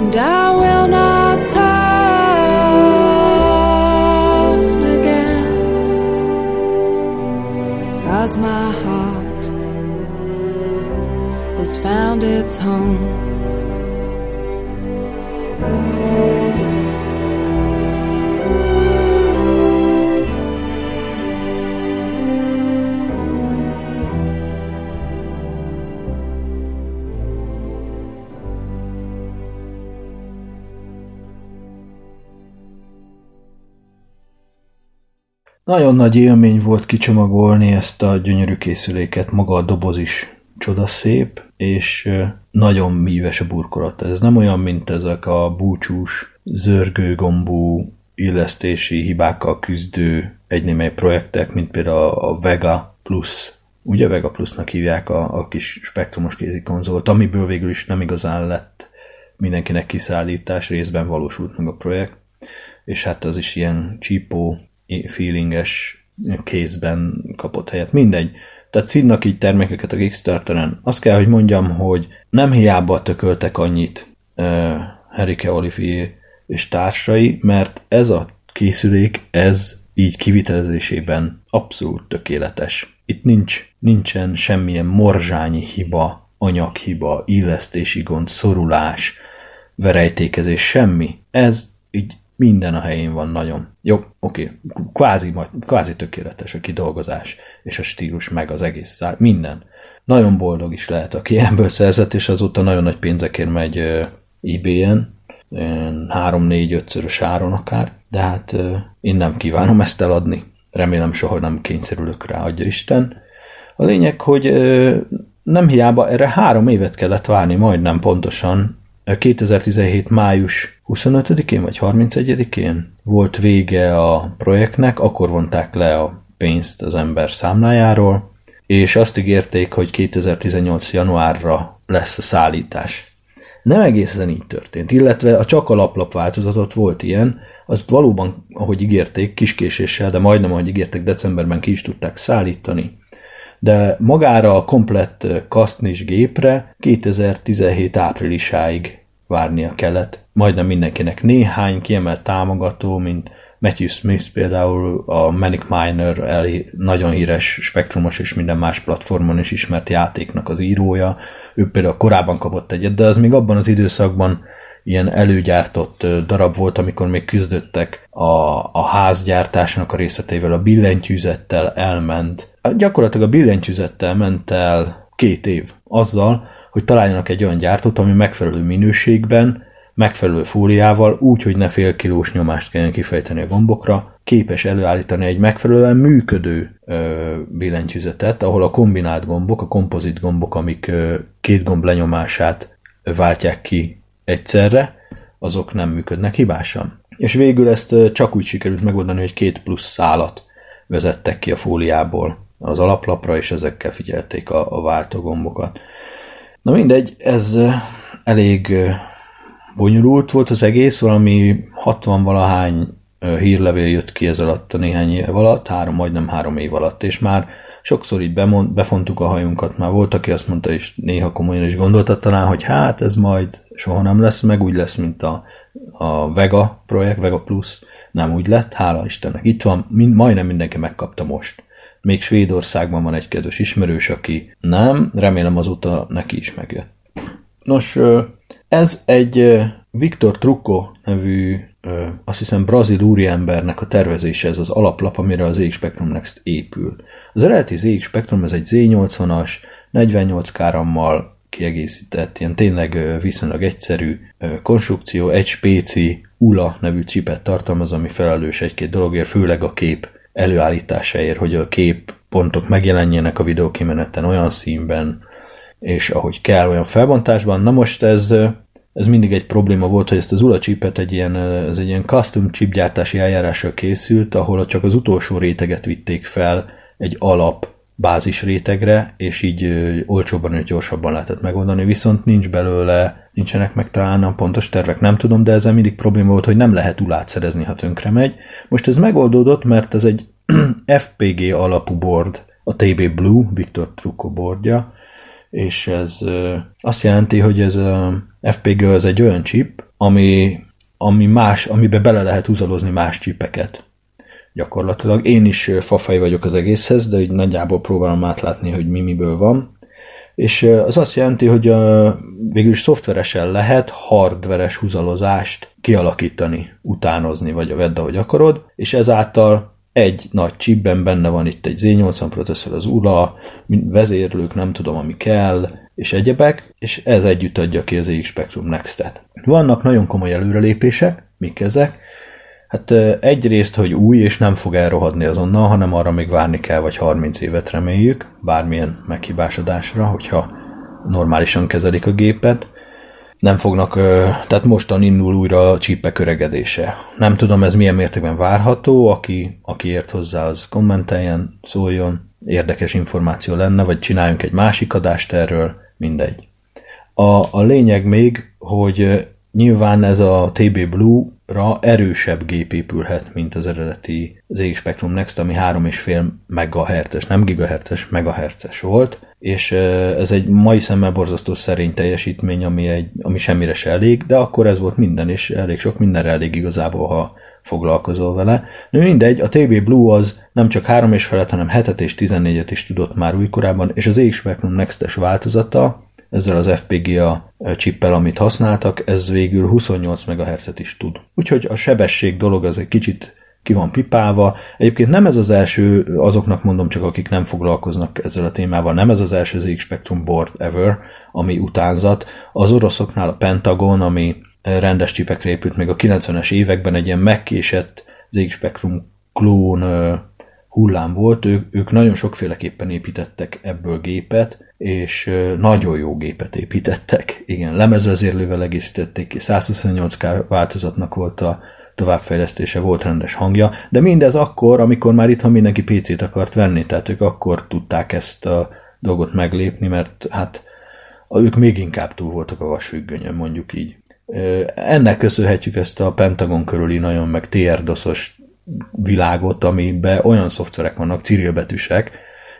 and I will not turn again, my heart has found its home. Nagyon nagy élmény volt kicsomagolni ezt a gyönyörű készüléket, maga a doboz is csodaszép, és nagyon míves a burkolat. Ez nem olyan, mint ezek a búcsús, zörgőgombú, illesztési hibákkal küzdő egynémely projektek, mint például a Vega Plus. Ugye Vega Plusnak hívják a, a kis spektrumos kézikonzolt, amiből végül is nem igazán lett mindenkinek kiszállítás, részben valósult meg a projekt, és hát az is ilyen csípó, feelinges kézben kapott helyet. Mindegy. Tehát színnak így termékeket a Kickstarteren. Azt kell, hogy mondjam, hogy nem hiába tököltek annyit uh, Herike Olivier és társai, mert ez a készülék, ez így kivitelezésében abszolút tökéletes. Itt nincs, nincsen semmilyen morzsányi hiba, anyaghiba, illesztési gond, szorulás, verejtékezés, semmi. Ez így minden a helyén van nagyon. Jó, oké, kvázi, kvázi tökéletes a kidolgozás, és a stílus, meg az egész szár, minden. Nagyon boldog is lehet, aki <laughs> ebből szerzett, és azóta nagyon nagy pénzekért megy uh, eBay-en, 3-4-5-szörös áron akár, de hát uh, én nem kívánom ezt eladni. Remélem soha nem kényszerülök rá, adja Isten. A lényeg, hogy uh, nem hiába erre három évet kellett várni, majdnem pontosan, 2017. május 25-én vagy 31-én volt vége a projektnek, akkor vonták le a pénzt az ember számlájáról, és azt ígérték, hogy 2018. januárra lesz a szállítás. Nem egészen így történt, illetve a csak alaplap változatot volt ilyen, azt valóban, ahogy ígérték, kiskéséssel, de majdnem, ahogy ígérték, decemberben ki is tudták szállítani. De magára a komplett kasztnis gépre 2017 áprilisáig várnia kellett. Majdnem mindenkinek néhány kiemelt támogató, mint Matthew Smith például a Manic Miner elé nagyon híres spektrumos és minden más platformon is ismert játéknak az írója. Ő például korábban kapott egyet, de az még abban az időszakban ilyen előgyártott darab volt, amikor még küzdöttek a, a házgyártásnak a részleteivel, a billentyűzettel elment. Gyakorlatilag a billentyűzettel ment el két év azzal, hogy találjanak egy olyan gyártót, ami megfelelő minőségben, megfelelő fóliával, úgy, hogy ne fél kilós nyomást kelljen kifejteni a gombokra, képes előállítani egy megfelelően működő ö, billentyűzetet, ahol a kombinált gombok, a kompozit gombok, amik ö, két gomb lenyomását váltják ki egyszerre, azok nem működnek hibásan. És végül ezt csak úgy sikerült megoldani, hogy két plusz szálat vezettek ki a fóliából az alaplapra, és ezekkel figyelték a, a váltógombokat. Na mindegy, ez elég bonyolult volt az egész, valami 60-valahány hírlevél jött ki ez alatt a néhány év alatt, három, majdnem három év alatt, és már sokszor így bemond, befontuk a hajunkat, már volt, aki azt mondta, és néha komolyan is gondolta talán, hogy hát ez majd soha nem lesz, meg úgy lesz, mint a, a Vega projekt, Vega Plus, nem úgy lett, hála Istennek. Itt van, mind, majdnem mindenki megkapta most. Még Svédországban van egy kedves ismerős, aki nem, remélem azóta neki is megjött. Nos, ez egy Viktor Trucco nevű, azt hiszem brazil úriembernek a tervezése, ez az alaplap, amire az ZX Spectrum Next épül. Az eredeti ZX Spectrum ez egy Z80-as, 48 kárammal kiegészített, ilyen tényleg viszonylag egyszerű konstrukció, egy spéci ULA nevű csipet tartalmaz, ami felelős egy-két dologért, főleg a kép előállításáért, hogy a kép pontok megjelenjenek a videókimeneten olyan színben, és ahogy kell, olyan felbontásban. Na most ez, ez mindig egy probléma volt, hogy ezt az ULA chipet egy ilyen, ez egy ilyen custom chip gyártási eljárással készült, ahol csak az utolsó réteget vitték fel egy alap bázis rétegre, és így olcsóbban és gyorsabban lehetett megoldani, viszont nincs belőle, nincsenek meg talán a pontos tervek, nem tudom, de ezzel mindig probléma volt, hogy nem lehet ulát szerezni, ha tönkre megy. Most ez megoldódott, mert ez egy <clears throat> FPG alapú board, a TB Blue, Victor Trucco boardja, és ez azt jelenti, hogy ez a FPG az egy olyan chip, ami, ami más, amiben bele lehet húzalozni más csipeket gyakorlatilag. Én is fafej vagyok az egészhez, de így nagyjából próbálom átlátni, hogy mi miből van. És az azt jelenti, hogy végül is szoftveresen lehet hardveres húzalozást kialakítani, utánozni, vagy a vedd, ahogy akarod, és ezáltal egy nagy chipben benne van itt egy Z80 processzor, az ULA, vezérlők, nem tudom, ami kell, és egyebek, és ez együtt adja ki az EX Spectrum Next-et. Vannak nagyon komoly előrelépések, mik ezek? Hát egyrészt, hogy új, és nem fog elrohadni azonnal, hanem arra még várni kell, vagy 30 évet reméljük, bármilyen meghibásodásra, hogyha normálisan kezelik a gépet. Nem fognak, tehát mostan indul újra a csípek öregedése. Nem tudom, ez milyen mértékben várható, aki, aki ért hozzá, az kommenteljen, szóljon, érdekes információ lenne, vagy csináljunk egy másik adást erről, mindegy. A, a lényeg még, hogy nyilván ez a TB Blue ra erősebb gép épülhet, mint az eredeti ZX Spectrum Next, ami 3,5 MHz, nem GHz, MHz volt, és ez egy mai szemmel borzasztó szerény teljesítmény, ami, egy, ami semmire se elég, de akkor ez volt minden, és elég sok mindenre elég igazából, ha foglalkozol vele. De mindegy, a TB Blue az nem csak 3 és felett, hanem 7 és 14-et is tudott már újkorában, és az ZX Spectrum Next-es változata, ezzel az FPGA csippel, amit használtak, ez végül 28 MHz-et is tud. Úgyhogy a sebesség dolog az egy kicsit ki van pipálva. Egyébként nem ez az első, azoknak mondom csak, akik nem foglalkoznak ezzel a témával, nem ez az első ZX Spectrum board ever, ami utánzat. Az oroszoknál a Pentagon, ami rendes csipekre épült még a 90-es években, egy ilyen megkésett ZX Spectrum klón hullám volt, ők, ők nagyon sokféleképpen építettek ebből gépet, és nagyon jó gépet építettek. Igen, lemezvezérlővel egészítették ki, 128K változatnak volt a továbbfejlesztése, volt rendes hangja, de mindez akkor, amikor már itthon mindenki PC-t akart venni, tehát ők akkor tudták ezt a dolgot meglépni, mert hát ők még inkább túl voltak a vasfüggönyön, mondjuk így. Ennek köszönhetjük ezt a Pentagon körüli nagyon meg TR-doszos világot, amiben olyan szoftverek vannak, cirilbetűsek,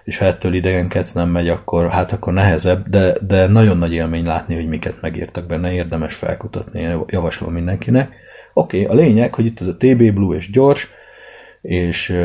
és ha ettől idegenkedsz nem megy, akkor hát akkor nehezebb, de, de nagyon nagy élmény látni, hogy miket megírtak benne, érdemes felkutatni, javaslom mindenkinek. Oké, okay, a lényeg, hogy itt ez a TB Blue és gyors, és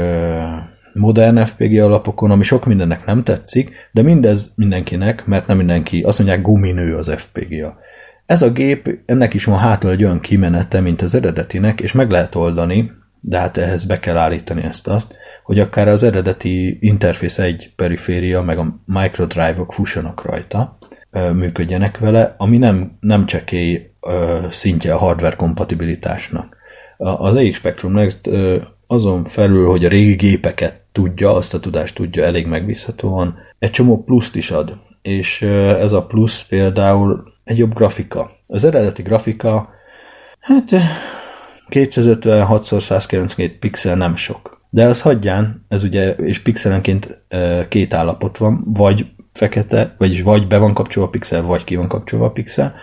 modern FPG alapokon, ami sok mindennek nem tetszik, de mindez mindenkinek, mert nem mindenki, azt mondják guminő az FPGA. Ez a gép, ennek is van hátul egy olyan kimenete, mint az eredetinek, és meg lehet oldani, de hát ehhez be kell állítani ezt-azt, hogy akár az eredeti Interface 1 periféria, meg a microdrive-ok fussanak rajta, működjenek vele, ami nem, nem csekély szintje a hardware kompatibilitásnak. Az AX Spectrum Next azon felül, hogy a régi gépeket tudja, azt a tudást tudja elég megbízhatóan, egy csomó pluszt is ad. És ez a plusz például egy jobb grafika. Az eredeti grafika, hát 256x192 pixel nem sok. De az hagyján, ez ugye, és pixelenként két állapot van, vagy fekete, vagyis vagy be van kapcsolva a pixel, vagy ki van kapcsolva a pixel,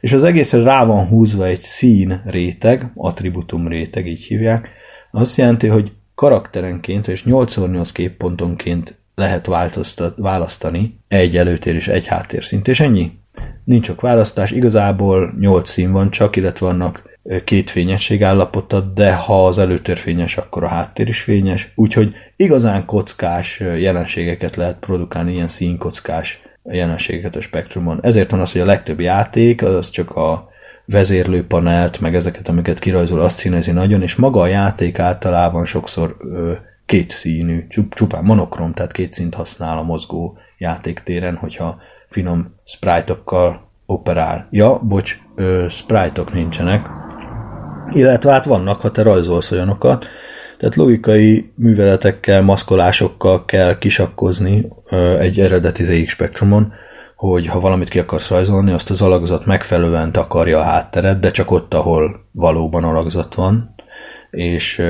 és az egészre rá van húzva egy szín réteg, attributum réteg, így hívják, azt jelenti, hogy karakterenként, és 8x8 képpontonként lehet választani egy előtér és egy háttérszint, és ennyi. Nincs sok választás, igazából 8 szín van csak, illetve vannak két fényesség állapota, de ha az előtér fényes, akkor a háttér is fényes, úgyhogy igazán kockás jelenségeket lehet produkálni, ilyen színkockás jelenségeket a spektrumon. Ezért van az, hogy a legtöbb játék az csak a vezérlőpanelt, meg ezeket, amiket kirajzol, azt színezi nagyon, és maga a játék általában sokszor ö, két színű, csupán monokrom, tehát két szint használ a mozgó játéktéren, hogyha finom sprite-okkal operál. Ja, bocs, ö, sprite-ok nincsenek, illetve hát vannak, ha te rajzolsz olyanokat, tehát logikai műveletekkel, maszkolásokkal kell kisakkozni egy eredeti ZX spektrumon, hogy ha valamit ki akarsz rajzolni, azt az alakzat megfelelően takarja a hátteret, de csak ott, ahol valóban alakzat van, és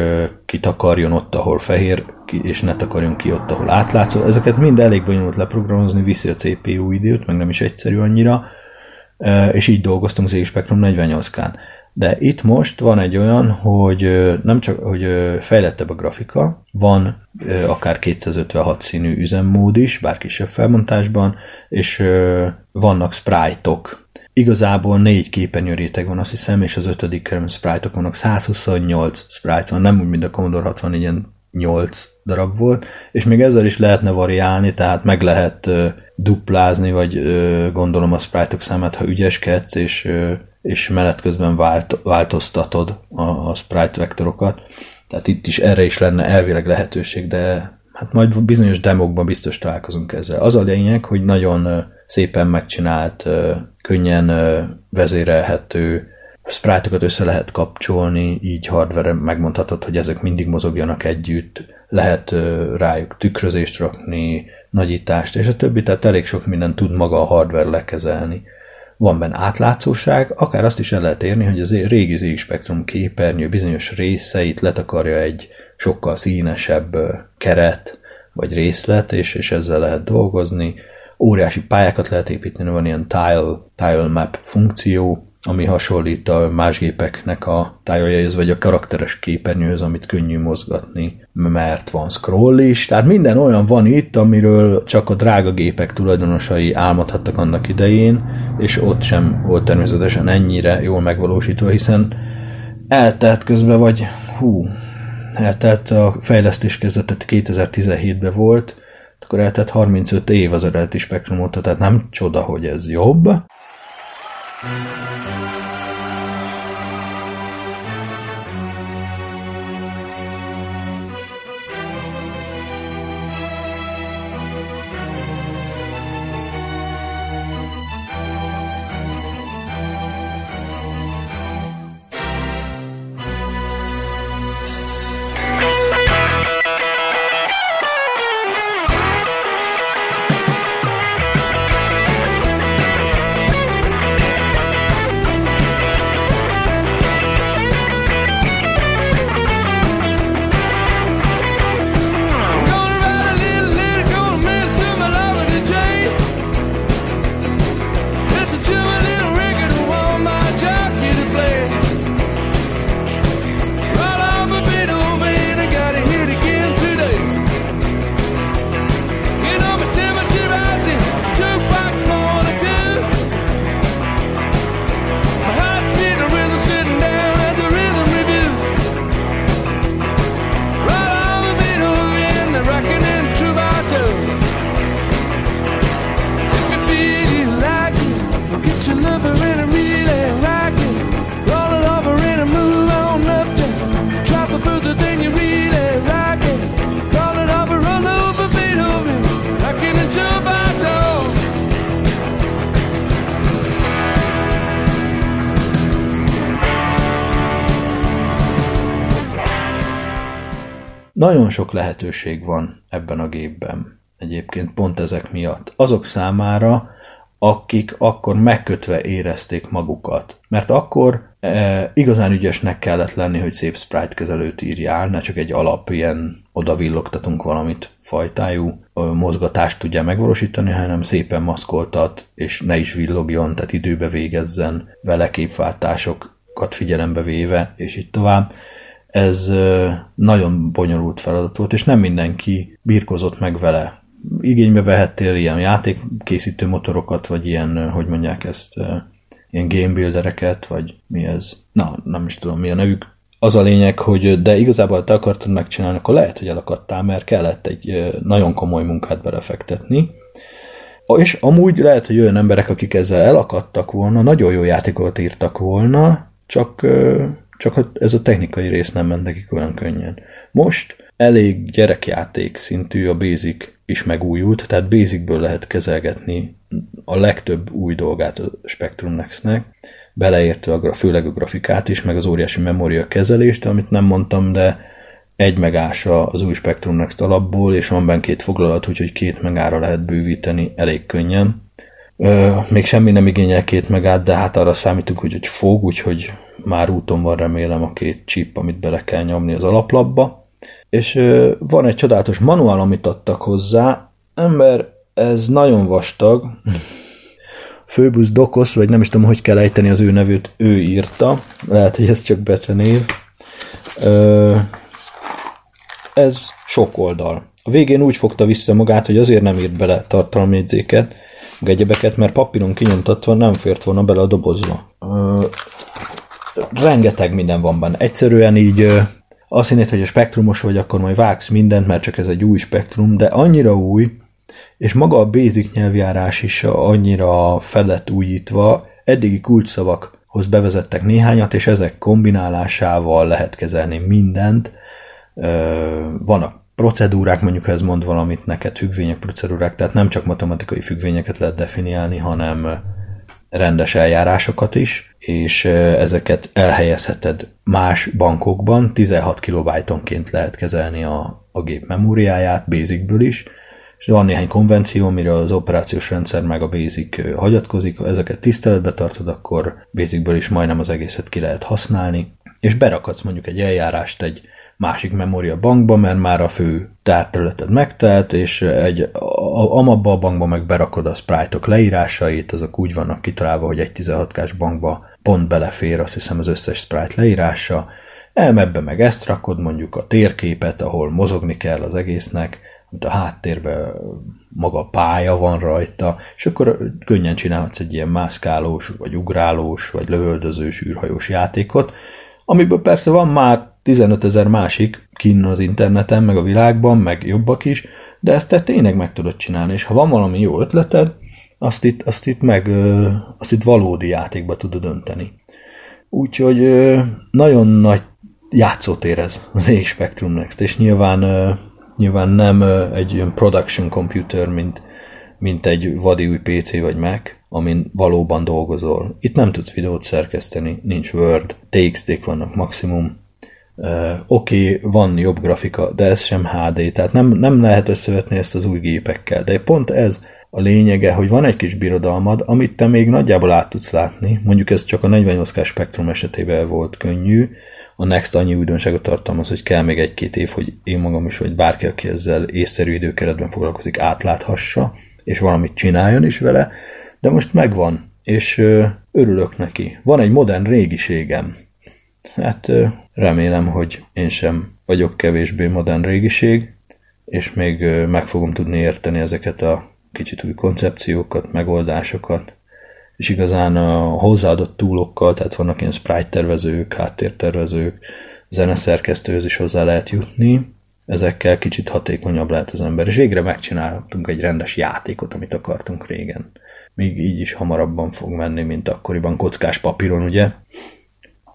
kitakarjon ott, ahol fehér, és ne takarjon ki ott, ahol átlátszó. Ezeket mind elég bonyolult leprogramozni, viszi a CPU időt, meg nem is egyszerű annyira, és így dolgoztunk ZX Spectrum 48K-n. De itt most van egy olyan, hogy nem csak, hogy fejlettebb a grafika, van akár 256 színű üzemmód is, bár kisebb felmontásban, és vannak sprite-ok. Igazából négy képernyő réteg van, azt hiszem, és az ötödik sprite-ok vannak, 128 sprite van, nem úgy, mint a Commodore 60, ilyen 8 darab volt, és még ezzel is lehetne variálni, tehát meg lehet duplázni, vagy gondolom a sprite-ok számát, ha ügyeskedsz, és és menet közben vált, változtatod a, a sprite vektorokat. Tehát itt is erre is lenne elvileg lehetőség, de hát majd bizonyos demokban biztos találkozunk ezzel. Az a lényeg, hogy nagyon szépen megcsinált, könnyen vezérelhető sprite össze lehet kapcsolni, így hardware megmondhatod, hogy ezek mindig mozogjanak együtt, lehet rájuk tükrözést rakni, nagyítást, és a többi, tehát elég sok minden tud maga a hardware lekezelni van benne átlátszóság, akár azt is el lehet érni, hogy az régi ZX Spectrum képernyő bizonyos részeit letakarja egy sokkal színesebb keret, vagy részlet, és, és ezzel lehet dolgozni. Óriási pályákat lehet építeni, van ilyen tile, tile map funkció, ami hasonlít a más gépeknek a tájaihez, vagy a karakteres képernyőhöz, amit könnyű mozgatni, mert van scroll is. Tehát minden olyan van itt, amiről csak a drága gépek tulajdonosai álmodhattak annak idején, és ott sem volt természetesen ennyire jól megvalósítva, hiszen eltelt közben, vagy hú, eltelt a fejlesztés kezdetet 2017-ben volt, akkor eltett 35 év az eredeti spektrum óta, tehát nem csoda, hogy ez jobb. Thank you. Nagyon sok lehetőség van ebben a gépben. Egyébként pont ezek miatt. Azok számára, akik akkor megkötve érezték magukat. Mert akkor e, igazán ügyesnek kellett lenni, hogy szép sprite kezelőt írjál, ne csak egy alap ilyen odavillogtatunk valamit fajtájú mozgatást tudja megvalósítani, hanem szépen maszkoltat, és ne is villogjon, tehát időbe végezzen vele képváltásokat figyelembe véve, és így tovább ez nagyon bonyolult feladat volt, és nem mindenki birkozott meg vele. Igénybe vehettél ilyen játékkészítő motorokat, vagy ilyen, hogy mondják ezt, ilyen game buildereket, vagy mi ez? Na, nem is tudom, mi a nevük. Az a lényeg, hogy de igazából te akartad megcsinálni, akkor lehet, hogy elakadtál, mert kellett egy nagyon komoly munkát belefektetni. És amúgy lehet, hogy olyan emberek, akik ezzel elakadtak volna, nagyon jó játékokat írtak volna, csak csak ez a technikai rész nem ment nekik olyan könnyen. Most elég gyerekjáték szintű a Basic is megújult, tehát Basicből lehet kezelgetni a legtöbb új dolgát a Spectrum Next-nek, beleértve a, főleg a grafikát is, meg az óriási memória kezelést, amit nem mondtam, de egy megása az új Spectrum Next alapból, és van benne két foglalat, úgyhogy két megára lehet bővíteni elég könnyen. Ö, még semmi nem igényel két megát, de hát arra számítunk, hogy, hogy fog, úgyhogy már úton van remélem a két chip, amit bele kell nyomni az alaplapba. És van egy csodálatos manuál, amit adtak hozzá. Ember, ez nagyon vastag. <laughs> Főbusz Dokosz, vagy nem is tudom, hogy kell ejteni az ő nevét, ő írta. Lehet, hogy ez csak becenév. Ez sok oldal. A végén úgy fogta vissza magát, hogy azért nem írt bele tartalomjegyzéket, meg egyebeket, mert papíron kinyomtatva nem fért volna bele a dobozba. Rengeteg minden van benne. Egyszerűen így azt hinnéd, hogy a spektrumos vagy, akkor majd vágsz mindent, mert csak ez egy új spektrum, de annyira új, és maga a basic nyelvjárás is annyira fel lett újítva, eddigi kulcsszavakhoz bevezettek néhányat, és ezek kombinálásával lehet kezelni mindent. Vannak procedúrák, mondjuk ha ez mond valamit neked, függvények, procedúrák, tehát nem csak matematikai függvényeket lehet definiálni, hanem rendes eljárásokat is, és ezeket elhelyezheted más bankokban, 16 kilobájtonként lehet kezelni a, a gép memóriáját, Basicből is, és van néhány konvenció, amire az operációs rendszer meg a Basic hagyatkozik, ha ezeket tiszteletbe tartod, akkor Basicből is majdnem az egészet ki lehet használni, és berakadsz mondjuk egy eljárást egy másik memória bankba, mert már a fő tárterületed megtelt, és egy, amabba a bankba meg berakod a sprite-ok leírásait, azok úgy vannak kitalálva, hogy egy 16K-s bankba pont belefér, azt hiszem az összes sprite leírása, elmebbe meg ezt rakod, mondjuk a térképet, ahol mozogni kell az egésznek, mint a háttérben maga a pálya van rajta, és akkor könnyen csinálhatsz egy ilyen mászkálós, vagy ugrálós, vagy lövöldözős, űrhajós játékot, amiből persze van már 15 ezer másik kinn az interneten, meg a világban, meg jobbak is, De ezt te tényleg meg tudod csinálni, és ha van valami jó ötleted, azt itt, azt itt meg, azt itt valódi játékba tudod önteni. Úgyhogy nagyon nagy játszótér ez az A Spectrum Next, és nyilván, nyilván nem egy olyan production computer, mint, mint egy vadi új PC vagy Mac, amin valóban dolgozol. Itt nem tudsz videót szerkeszteni, nincs Word, TXT-k vannak maximum, Oké, okay, van jobb grafika, de ez sem HD, tehát nem, nem lehet összevetni ezt az új gépekkel. De pont ez a lényege, hogy van egy kis birodalmad, amit te még nagyjából át tudsz látni. Mondjuk ez csak a 48K spektrum esetében volt könnyű. A Next annyi újdonságot tartalmaz, hogy kell még egy-két év, hogy én magam is, vagy bárki, aki ezzel észszerű időkeretben foglalkozik, átláthassa, és valamit csináljon is vele, de most megvan, és örülök neki. Van egy modern régiségem. Hát remélem, hogy én sem vagyok kevésbé modern régiség, és még meg fogom tudni érteni ezeket a kicsit új koncepciókat, megoldásokat, és igazán a hozzáadott túlokkal, tehát vannak ilyen sprite tervezők, háttértervezők, zeneszerkesztőhöz is hozzá lehet jutni, ezekkel kicsit hatékonyabb lehet az ember, és végre megcsináltunk egy rendes játékot, amit akartunk régen. Még így is hamarabban fog menni, mint akkoriban kockás papíron, ugye?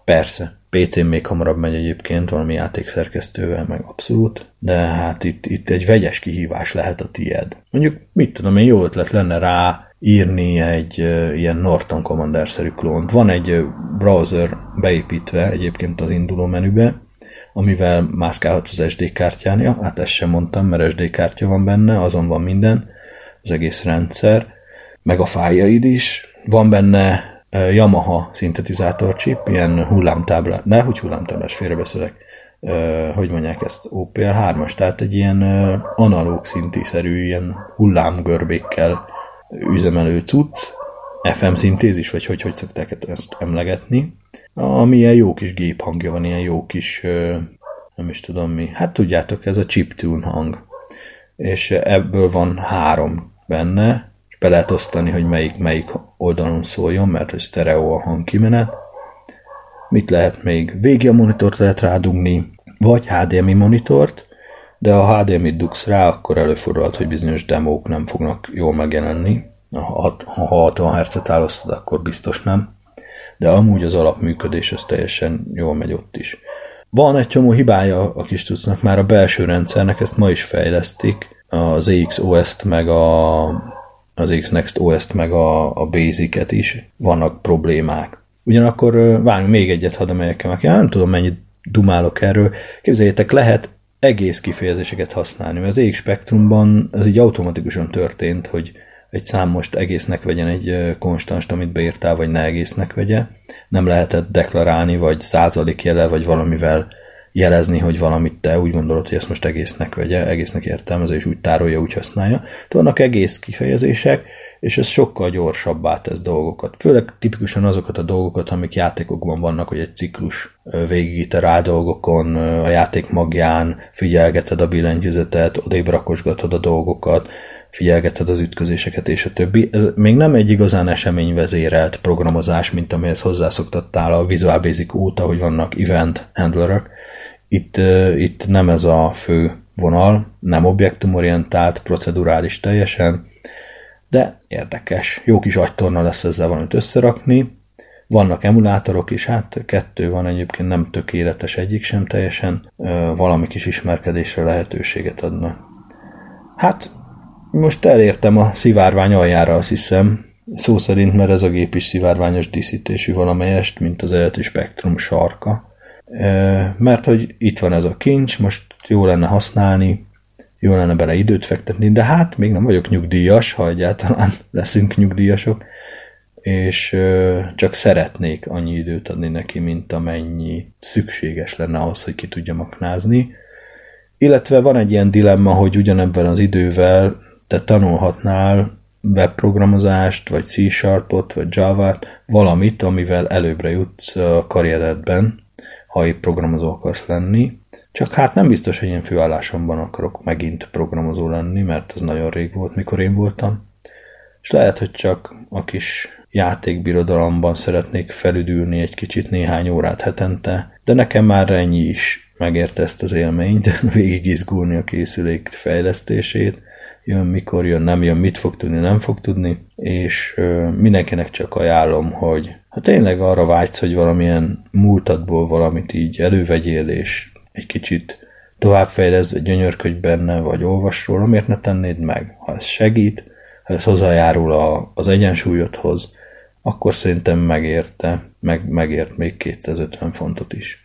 Persze, PC-n még hamarabb megy egyébként valami játékszerkesztővel, meg abszolút, de hát itt, itt egy vegyes kihívás lehet a tied. Mondjuk, mit tudom én, jó ötlet lenne rá írni egy uh, ilyen Norton Commander-szerű klónt. Van egy uh, browser beépítve egyébként az induló menübe, amivel mászkálhatsz az SD kártyán. Ja, hát ezt sem mondtam, mert SD kártya van benne, azon van minden, az egész rendszer, meg a fájaid is. Van benne Yamaha szintetizátor chip, ilyen hullámtábla, ne, hogy hullámtáblás, félrebeszélek, hogy mondják ezt, OPL3-as, tehát egy ilyen analóg szintiszerű, ilyen hullámgörbékkel üzemelő cucc, FM szintézis, vagy hogy, hogy szokták ezt emlegetni, ami ilyen jó kis géphangja van, ilyen jó kis, nem is tudom mi, hát tudjátok, ez a chiptune hang. És ebből van három benne, be lehet osztani, hogy melyik, melyik oldalon szóljon, mert egy stereo a hangkimenet. Mit lehet még? Végi a monitort lehet rádugni, vagy HDMI monitort, de ha HDMI-t dugsz rá, akkor előfordulhat, hogy bizonyos demók nem fognak jól megjelenni. Ha 60 Hz-et álosztod, akkor biztos nem. De amúgy az alapműködés az teljesen jól megy ott is. Van egy csomó hibája a kis tucnak, már a belső rendszernek, ezt ma is fejlesztik, az EXOS-t meg a az X-Next OS-t meg a, a Basic-et is vannak problémák. Ugyanakkor várjunk még egyet, hadd emeljek meg. Nem tudom, mennyit dumálok erről. Képzeljétek, lehet egész kifejezéseket használni. Az EX spektrumban ez így automatikusan történt, hogy egy szám most egésznek vegyen egy konstanst, amit beírtál, vagy ne egésznek vegye. Nem lehetett deklarálni, vagy százalék jele, vagy valamivel jelezni, hogy valamit te úgy gondolod, hogy ezt most egésznek vegye, egésznek értelmező, és úgy tárolja, úgy használja. Tehát vannak egész kifejezések, és ez sokkal gyorsabbá tesz dolgokat. Főleg tipikusan azokat a dolgokat, amik játékokban vannak, hogy egy ciklus végigiterál dolgokon, a játék magján figyelgeted a billentyűzetet, odébb rakosgatod a dolgokat, figyelgeted az ütközéseket és a többi. Ez még nem egy igazán eseményvezérelt programozás, mint amihez hozzászoktattál a Visual Basic óta, hogy vannak event handlerek, itt, itt nem ez a fő vonal, nem objektumorientált, procedurális teljesen, de érdekes. Jó kis agytorna lesz ezzel valamit összerakni. Vannak emulátorok is, hát kettő van egyébként, nem tökéletes egyik sem teljesen, valami kis ismerkedésre lehetőséget adna. Hát, most elértem a szivárvány aljára, azt hiszem, szó szerint, mert ez a gép is szivárványos díszítésű valamelyest, mint az eredeti spektrum sarka mert hogy itt van ez a kincs, most jó lenne használni, jó lenne bele időt fektetni, de hát még nem vagyok nyugdíjas, ha egyáltalán <laughs> leszünk nyugdíjasok, és csak szeretnék annyi időt adni neki, mint amennyi szükséges lenne ahhoz, hogy ki tudja aknázni. Illetve van egy ilyen dilemma, hogy ugyanebben az idővel te tanulhatnál webprogramozást, vagy C-Sharpot, vagy Java-t, valamit, amivel előbbre jutsz a karrieredben, ha épp programozó akarsz lenni. Csak hát nem biztos, hogy én főállásomban akarok megint programozó lenni, mert ez nagyon rég volt, mikor én voltam. És lehet, hogy csak a kis játékbirodalomban szeretnék felüdülni egy kicsit néhány órát hetente, de nekem már ennyi is megérte ezt az élményt, <laughs> végig izgulni a készülék fejlesztését, jön, mikor jön, nem jön, mit fog tudni, nem fog tudni, és mindenkinek csak ajánlom, hogy ha tényleg arra vágysz, hogy valamilyen múltadból valamit így elővegyél, és egy kicsit továbbfejlesz, vagy gyönyörködj benne, vagy olvas róla, miért ne tennéd meg? Ha ez segít, ha ez hozzájárul a, az egyensúlyodhoz, akkor szerintem megérte, meg, megért még 250 fontot is.